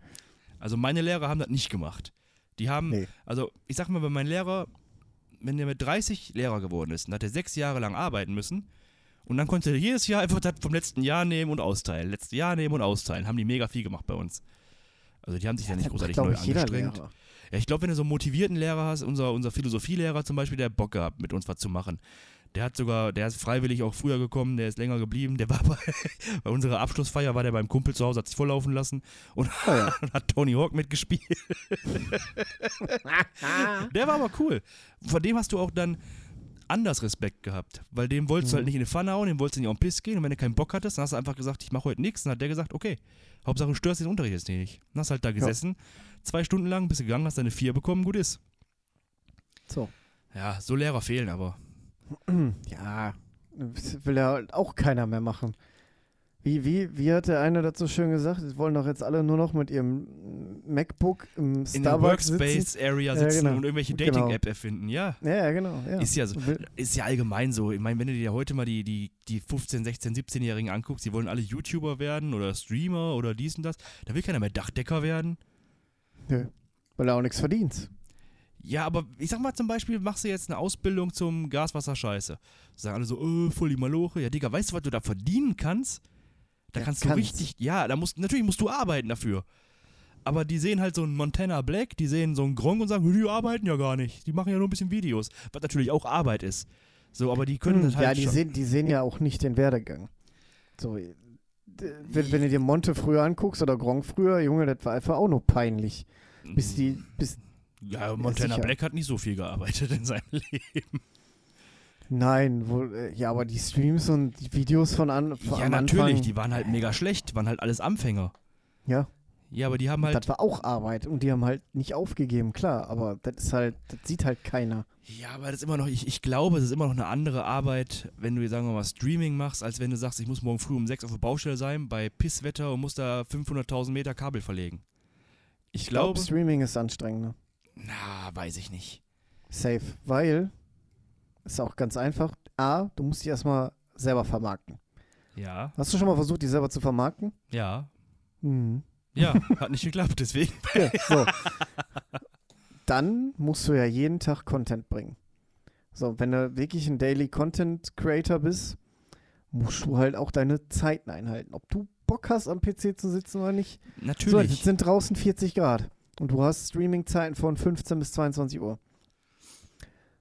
Also meine Lehrer haben das nicht gemacht. Die haben, Nee. also ich sag mal, wenn mein Lehrer, wenn der mit 30 Lehrer geworden ist, dann hat er sechs Jahre lang arbeiten müssen und dann konnte er jedes Jahr einfach das vom letzten Jahr nehmen und austeilen. Letztes Jahr nehmen und austeilen. Haben die mega viel gemacht bei uns. Also die haben sich ja, nicht Das großartig neu angestrengt. Ja, ich glaube, wenn du so einen motivierten Lehrer hast, unser, unser Philosophielehrer zum Beispiel, der hat Bock gehabt, mit uns was zu machen. Der hat sogar, der ist freiwillig auch früher gekommen, der ist länger geblieben. Der war <laughs> bei, bei unserer Abschlussfeier, war der beim Kumpel zu Hause, hat sich volllaufen lassen und Ah, ja. <laughs> hat Tony Hawk mitgespielt. <laughs> Der war aber cool. Vor dem hast du auch dann anders Respekt gehabt, weil dem wolltest du halt nicht in die Pfanne hauen, dem wolltest du nicht auf den Piss gehen und wenn du keinen Bock hattest, dann hast du einfach gesagt, ich mache heute nichts. Dann hat der gesagt, okay, Hauptsache du störst den Unterricht jetzt nicht. Dann hast halt da gesessen, zwei Stunden lang, bist gegangen, hast deine vier bekommen, gut ist. So. Ja, so Lehrer fehlen aber. <clears throat> Ja, das will ja auch keiner mehr machen. Wie, wie, wie hat der eine dazu schön gesagt? Sie wollen doch jetzt alle nur noch mit ihrem MacBook im In der Starbucks sitzen. Workspace-Area Ja, sitzen genau. und irgendwelche Genau. Dating-App erfinden, ja. Ja, ja, genau. Ja. Ist ja so. Ist ja allgemein so. Ich meine, wenn du dir heute mal die, die, die 15, 16, 17-Jährigen anguckst, die wollen alle YouTuber werden oder Streamer oder dies und das. Da will keiner mehr Dachdecker werden. Nö. Weil er auch nichts verdient. Ja, aber ich sag mal zum Beispiel, machst du jetzt eine Ausbildung zum Gaswasser-Scheiße. Sagen alle so, äh, voll die Maloche. Ja, Digga, weißt du, was du da verdienen kannst? Da Ja, kannst du richtig, ja, da musst, natürlich musst du arbeiten dafür. Aber die sehen halt so einen Montana Black, die sehen so einen Gronk und sagen, die arbeiten ja gar nicht. Die machen ja nur ein bisschen Videos. Was natürlich auch Arbeit ist. So, aber die können das halt ja, die schon. sehen, die sehen ja auch nicht den Werdegang. So, wenn, wenn du dir Monte früher anguckst oder Gronk früher, Junge, das war einfach auch nur peinlich. Bis die, bis, Ja, Montana sicher. Black hat nicht so viel gearbeitet in seinem <laughs> Leben. nein, wo, äh, ja, aber die Streams und die Videos von an, von Ja, natürlich, Anfang, die waren halt mega schlecht, waren halt alles Anfänger. ja, Ja, aber die haben halt. das war auch Arbeit und die haben halt nicht aufgegeben, klar, aber das ist halt, das sieht halt keiner. Ja, aber das ist immer noch, ich, ich glaube, es ist immer noch eine andere Arbeit, wenn du, sagen wir mal, Streaming machst, als wenn du sagst, ich muss morgen früh um 6 auf der Baustelle sein, bei Pisswetter und muss da 500.000 Meter Kabel verlegen. Ich glaube, Streaming ist anstrengender. Na, weiß ich nicht. Safe, weil ist auch ganz einfach. A, du musst die erstmal selber vermarkten. Ja, Hast du schon mal versucht, die selber zu vermarkten? ja, Mhm. ja, hat nicht geklappt, deswegen. <laughs> Okay, so. Dann musst du ja jeden Tag Content bringen. So, wenn du wirklich ein Daily Content Creator bist, musst du halt auch deine Zeiten einhalten. Ob du Bock hast, am PC zu sitzen oder nicht. So, Natürlich. jetzt sind draußen 40 Grad. Und du hast Streaming-Zeiten von 15 bis 22 Uhr.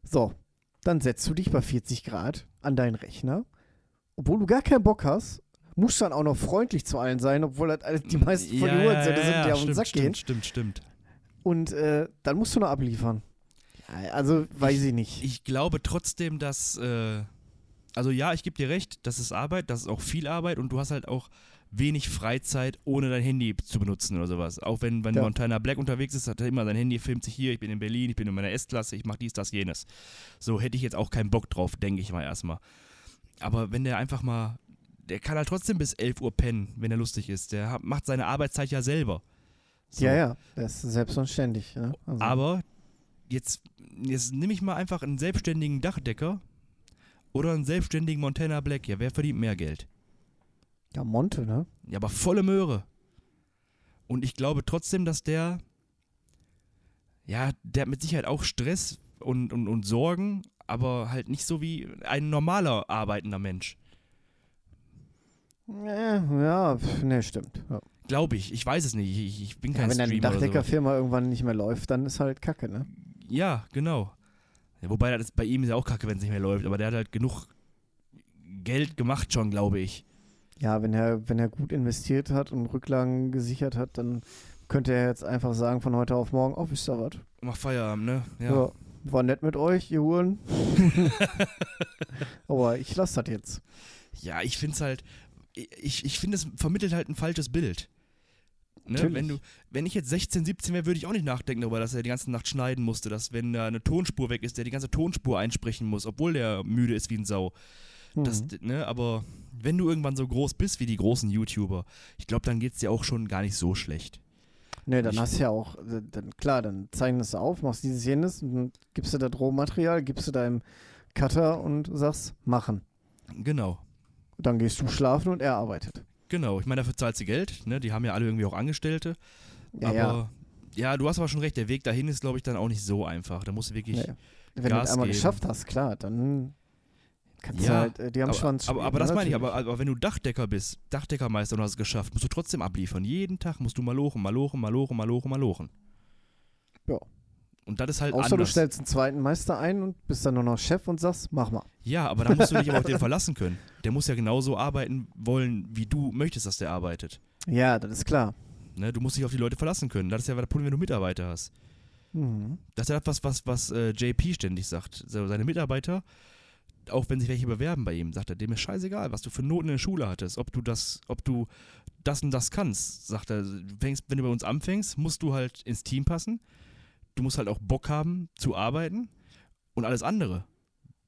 So, dann setzt du dich bei 40 Grad an deinen Rechner. Obwohl du gar keinen Bock hast, musst du dann auch noch freundlich zu allen sein, obwohl alles die meisten von den Uhrensinne sind, die auf den stimmt, Sack stimmt, gehen. Stimmt, stimmt. Und äh, dann musst du noch abliefern. Ja, also, weiß ich, nicht. Ich glaube trotzdem, dass, äh, also ja, ich gebe dir recht, das ist Arbeit, das ist auch viel Arbeit und du hast halt auch wenig Freizeit, ohne dein Handy zu benutzen oder sowas. Auch wenn, wenn Ja. Montana Black unterwegs ist, hat er immer sein Handy, filmt sich hier, ich bin in Berlin, ich bin in meiner S-Klasse, ich mache dies, das, jenes. So hätte ich jetzt auch keinen Bock drauf, denke ich mal erstmal. Aber wenn der einfach mal, der kann halt trotzdem bis 11 Uhr pennen, wenn er lustig ist. Der hat, macht seine Arbeitszeit ja selber. So. Ja, ja, das ist selbstverständlich. Ne? Also, Aber jetzt, jetzt nehme ich mal einfach einen selbstständigen Dachdecker oder einen selbstständigen Montana Black. Ja, wer verdient mehr Geld? Ja, Monte, ne? Ja, aber volle Möhre. Und ich glaube trotzdem, dass der, ja, der hat mit Sicherheit auch Stress und, und, und Sorgen, aber halt nicht so wie ein normaler arbeitender Mensch. Ja, ne, stimmt. Ja. Glaube ich. Ich weiß es nicht. Ich, ich bin Ja, kein wenn deine Streamer oder sowas. Dachdeckerfirma irgendwann nicht mehr läuft, dann ist halt Kacke, ne? Ja, genau. Ja, wobei das bei ihm ist ja auch kacke, wenn es nicht mehr läuft, aber der hat halt genug Geld gemacht schon, glaube ich. Ja, wenn er, wenn er gut investiert hat und Rücklagen gesichert hat, dann könnte er jetzt einfach sagen von heute auf morgen, oh, wisst ihr was? Mach Feierabend, ne? Ja. Ja. War nett mit euch, ihr Huren. <laughs> Aber ich lasse das jetzt. Ja, ich finde es halt, ich, ich finde, es vermittelt halt ein falsches Bild. Ne? Wenn, du, wenn ich jetzt 16, 17 wäre, würde ich auch nicht nachdenken darüber, dass er die ganze Nacht schneiden musste, dass wenn da eine Tonspur weg ist, der die ganze Tonspur einsprechen muss, obwohl der müde ist wie ein Sau. Das, Mhm. ne, aber wenn du irgendwann so groß bist wie die großen YouTuber, ich glaube, dann geht es dir auch schon gar nicht so schlecht. Ne, dann Ich- hast du ja auch, dann, klar, dann zeichnest du auf, machst dieses, jenes, und dann gibst du das Rohmaterial, gibst du deinem Cutter und sagst, machen. Genau. Dann gehst du schlafen und er arbeitet. Genau, ich meine, dafür zahlt sie Geld, ne? Die haben ja alle irgendwie auch Angestellte. Ja, aber ja. ja. du hast aber schon recht, der Weg dahin ist, glaube ich, dann auch nicht so einfach. Da musst du wirklich. ja. Wenn du Gas das einmal geben. geschafft hast, klar, dann kannst du Ja, halt, äh, die am aber, Schwanz aber, aber das ne, meine ich, aber, aber wenn du Dachdecker bist, Dachdeckermeister und hast es geschafft, musst du trotzdem abliefern. Jeden Tag musst du malochen, malochen, malochen, malochen, malochen. Ja. Und das ist halt Außer du anders. stellst einen zweiten Meister ein und bist dann nur noch Chef und sagst, mach mal. Ja, aber da musst du dich aber auf <laughs> den verlassen können. Der muss ja genauso arbeiten wollen, wie du möchtest, dass der arbeitet. Ja, das ist klar. Ne? Du musst dich auf die Leute verlassen können. Das ist ja das Problem, wenn du Mitarbeiter hast. Mhm. Das ist ja das, was, was, was äh, JP ständig sagt. Seine Mitarbeiter, auch wenn sich welche bewerben bei ihm, sagt er, dem ist scheißegal, was du für Noten in der Schule hattest, ob du das, ob du das und das kannst. Sagt er, fängst, wenn du bei uns anfängst, musst du halt ins Team passen. Du musst halt auch Bock haben zu arbeiten und alles andere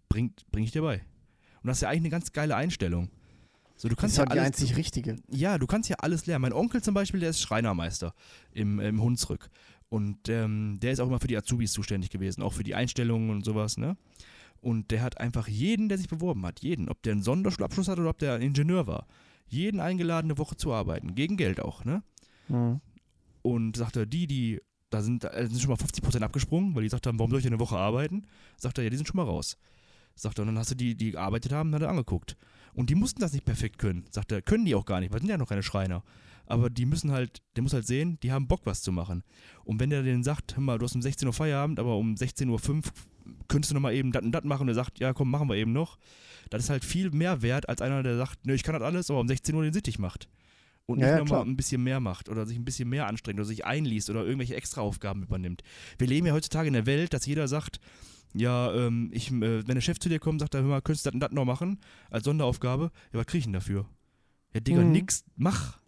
bringt, bring ich dir bei. Und das ist ja eigentlich eine ganz geile Einstellung. So, du Das kannst ist ja die alles, einzig richtige. ja, du kannst ja alles lernen. Mein Onkel zum Beispiel, der ist Schreinermeister im, im Hunsrück. Und ähm, der ist auch immer für die Azubis zuständig gewesen, auch für die Einstellungen und sowas, ne? Und der hat einfach jeden, der sich beworben hat, jeden, ob der einen Sonderschulabschluss hat oder ob der ein Ingenieur war, jeden eingeladen, eine Woche zu arbeiten. Gegen Geld auch, ne? Mhm. Und sagt er, die, die, da sind, da sind schon mal 50% abgesprungen, weil die gesagt haben, warum soll ich denn eine Woche arbeiten? Sagt er, ja, die sind schon mal raus. Sagt er, und dann hast du die, die gearbeitet haben, hat er angeguckt. Und die mussten das nicht perfekt können. Sagt er, können die auch gar nicht, weil sind ja noch keine Schreiner. Aber die müssen halt, der muss halt sehen, die haben Bock, was zu machen. Und wenn der denen sagt, hör mal, du hast um 16 Uhr Feierabend, aber um 16.05 Uhr könntest du noch mal eben das und das machen und er sagt, ja komm, machen wir eben noch. Das ist halt viel mehr wert als einer, der sagt, nö, ich kann das alles, aber um 16 Uhr den Sittig macht. Und Ja, nicht ja, nochmal klar. ein bisschen mehr macht oder sich ein bisschen mehr anstrengt oder sich einliest oder irgendwelche Extraaufgaben übernimmt. Wir leben ja heutzutage in der Welt, dass jeder sagt, ja, ähm, ich, äh, wenn der Chef zu dir kommt, sagt er, hör mal, könntest du das und das noch machen als Sonderaufgabe? Ja, was krieg ich denn dafür? Ja, Digga, Mhm. nix, mach.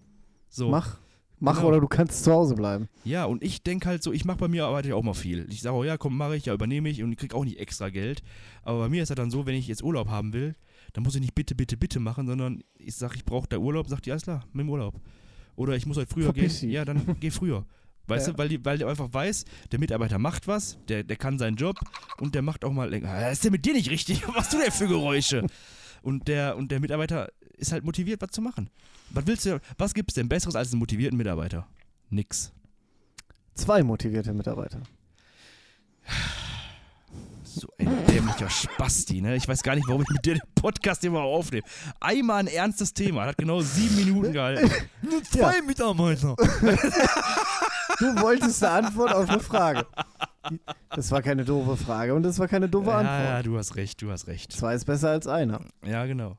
So. Mach. Mach Genau. oder du kannst zu Hause bleiben. Ja, und ich denke halt so, ich mache bei mir arbeite ich auch mal viel. Ich sage, oh ja, komm, mache ich, ja, übernehme ich und ich krieg auch nicht extra Geld. Aber bei mir ist das dann so, wenn ich jetzt Urlaub haben will, dann muss ich nicht bitte, bitte, bitte machen, sondern ich sage, ich brauche da Urlaub, sagt die, alles klar, mit dem Urlaub. Oder ich muss heute früher Verpiss gehen. dich. Ja, dann <laughs> geh früher. Weißt Ja. du, weil, die, weil der einfach weiß, der Mitarbeiter macht was, der, der kann seinen Job und der macht auch mal, ah, ist der mit dir nicht richtig? <laughs> Was machst du denn für Geräusche? Und der, und der Mitarbeiter ist halt motiviert, was zu machen. Was willst du, was gibt's denn Besseres als einen motivierten Mitarbeiter? Nix. Zwei motivierte Mitarbeiter. So ein dämlicher Spasti, ne? Ich weiß gar nicht, warum ich mit dir den Podcast immer aufnehme. Einmal ein ernstes Thema, hat genau sieben Minuten gehalten. <laughs> Nur zwei Mitarbeiter. <laughs> Du wolltest eine Antwort auf eine Frage. Das war keine doofe Frage und das war keine doofe Ja, Antwort. ja, du hast recht, du hast recht. Zwei ist besser als einer. Ja, genau.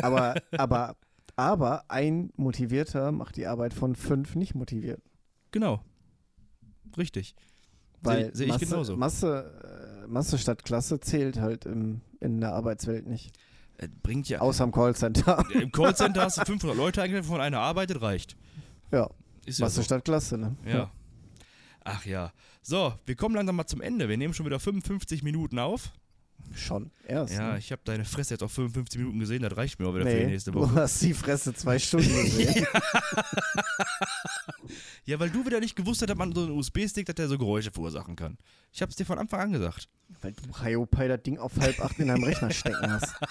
Aber, <laughs> aber, aber ein Motivierter macht die Arbeit von fünf nicht motiviert. Genau. Richtig. Weil seh ich Masse, genauso. Masse, äh, Masse statt Klasse zählt halt im, in der Arbeitswelt nicht. Äh, bringt ja. Außer im Callcenter. Im Callcenter hast du <laughs> 500 Leute eingestellt, von einer arbeitet, reicht. Ja, Ist ja was so. ist statt Klasse, ne? Ja. Ach ja. So, wir kommen langsam mal zum Ende. Wir nehmen schon wieder 55 Minuten auf. Schon. Erst. Ja, ne? ich habe deine Fresse jetzt auf 55 Minuten gesehen, das reicht mir auch wieder für die Nee, nächste du Woche. hast die Fresse zwei Stunden <laughs> gesehen. Ja, weil du wieder nicht gewusst hast, dass man so einen USB-Stick, dass der so Geräusche verursachen kann. Ich hab's dir von Anfang an gesagt. Weil du Hiopai das Ding auf halb acht in deinem Rechner stecken hast. <laughs>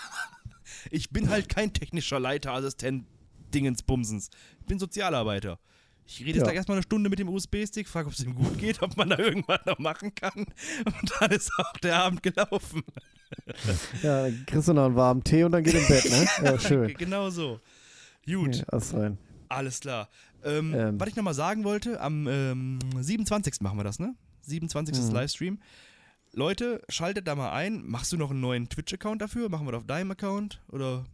Ich bin halt kein technischer Leiter, Assistent, Dingensbumsens. Ich bin Sozialarbeiter. Ich rede jetzt Ja. gleich erstmal eine Stunde mit dem USB-Stick, frage, ob es ihm gut geht, ob man da irgendwas noch machen kann. Und dann ist auch der Abend gelaufen. Ja, dann kriegst du noch einen warmen Tee und dann geht im Bett, ne? Ja, <laughs> schön. Genau so. Gut, Ja, rein. alles klar. Ähm, Ähm. Was ich nochmal sagen wollte, am ähm, 27. machen wir das, ne? 27. ist Mhm. Livestream. Leute, schaltet da mal ein. Machst du noch einen neuen Twitch-Account dafür? Machen wir das auf deinem Account? Oder?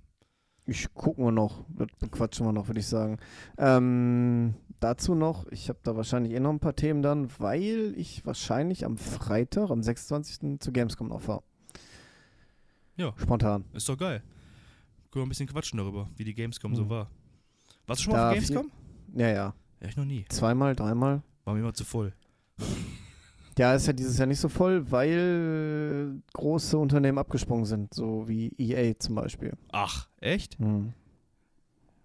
Ich gucken wir noch. Das bequatschen wir noch, würde ich sagen. Ähm, dazu noch, ich habe da wahrscheinlich eh noch ein paar Themen dann, weil ich wahrscheinlich am Freitag, am 26. zu Gamescom noch fahre. Ja. Spontan. Ist doch geil. Können wir ein bisschen quatschen darüber, wie die Gamescom so Mhm. war. Warst du schon mal Da auf Gamescom? Ja, ja. Ja, ich noch nie. Zweimal, dreimal. War mir immer zu voll. Ja, ist ja dieses Jahr nicht so voll, weil große Unternehmen abgesprungen sind, so wie EA zum Beispiel. Ach, echt? Hm.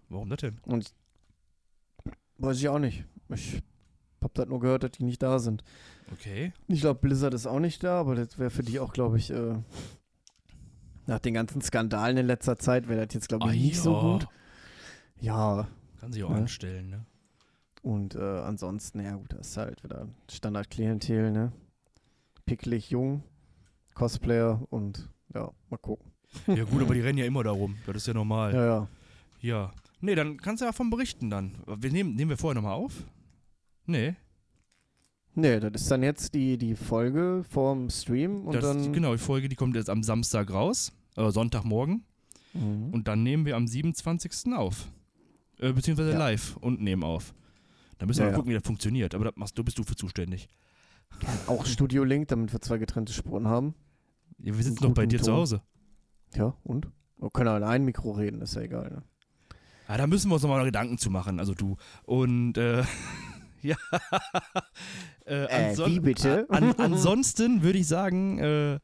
Warum das denn? Und weiß ich auch nicht. Ich hab das nur gehört, dass die nicht da sind. Okay. Ich glaube, Blizzard ist auch nicht da, aber das wäre für die auch, glaube ich, äh, nach den ganzen Skandalen in letzter Zeit wäre das jetzt, glaube ich, Ah, nicht so ja. gut. Ja, Kann sich auch Ja. anstellen, ne? Und äh, ansonsten, ja gut, das ist halt wieder Standard-Klientel, ne? Picklig, jung, Cosplayer und ja, mal gucken. Ja gut, aber die <laughs> rennen ja immer da rum. Das ist ja normal. Ja, ja. Ja. Nee, dann kannst du ja davon berichten dann. Wir nehmen, nehmen wir vorher nochmal auf? Nee. Nee, das ist dann jetzt die, die Folge vorm Stream und das, dann. genau, die Folge, die kommt jetzt am Samstag raus. Äh, Sonntagmorgen. Mhm. Und dann nehmen wir am 27. auf. Äh, beziehungsweise Ja. live und nehmen auf. Da müssen wir Ja, mal gucken, wie das funktioniert. Aber das machst du, bist du für zuständig. Auch Studio Link, damit wir zwei getrennte Spuren haben. Ja, wir sitzen doch bei dir zu Ton. Hause. Ja, und? Wir können auch in ein Mikro reden, ist ja egal. Ne? Ja, da müssen wir uns nochmal Gedanken zu machen, also du. Und äh, <laughs> ja. äh, Äh, wie bitte? An, ansonsten würde ich sagen, äh,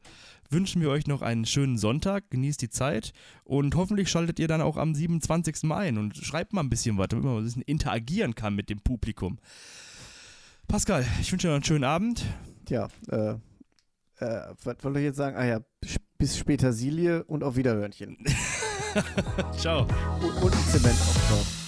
wünschen wir euch noch einen schönen Sonntag, genießt die Zeit und hoffentlich schaltet ihr dann auch am 27. Mal ein und schreibt mal ein bisschen was, damit man ein bisschen interagieren kann mit dem Publikum. Pascal, ich wünsche dir noch einen schönen Abend. Tja, äh, äh, was wollte ich jetzt sagen? Ah ja, bis- später Silie und auf Wiederhörnchen. <laughs> <laughs> Ciao. Und, und Zement auf. Ciao.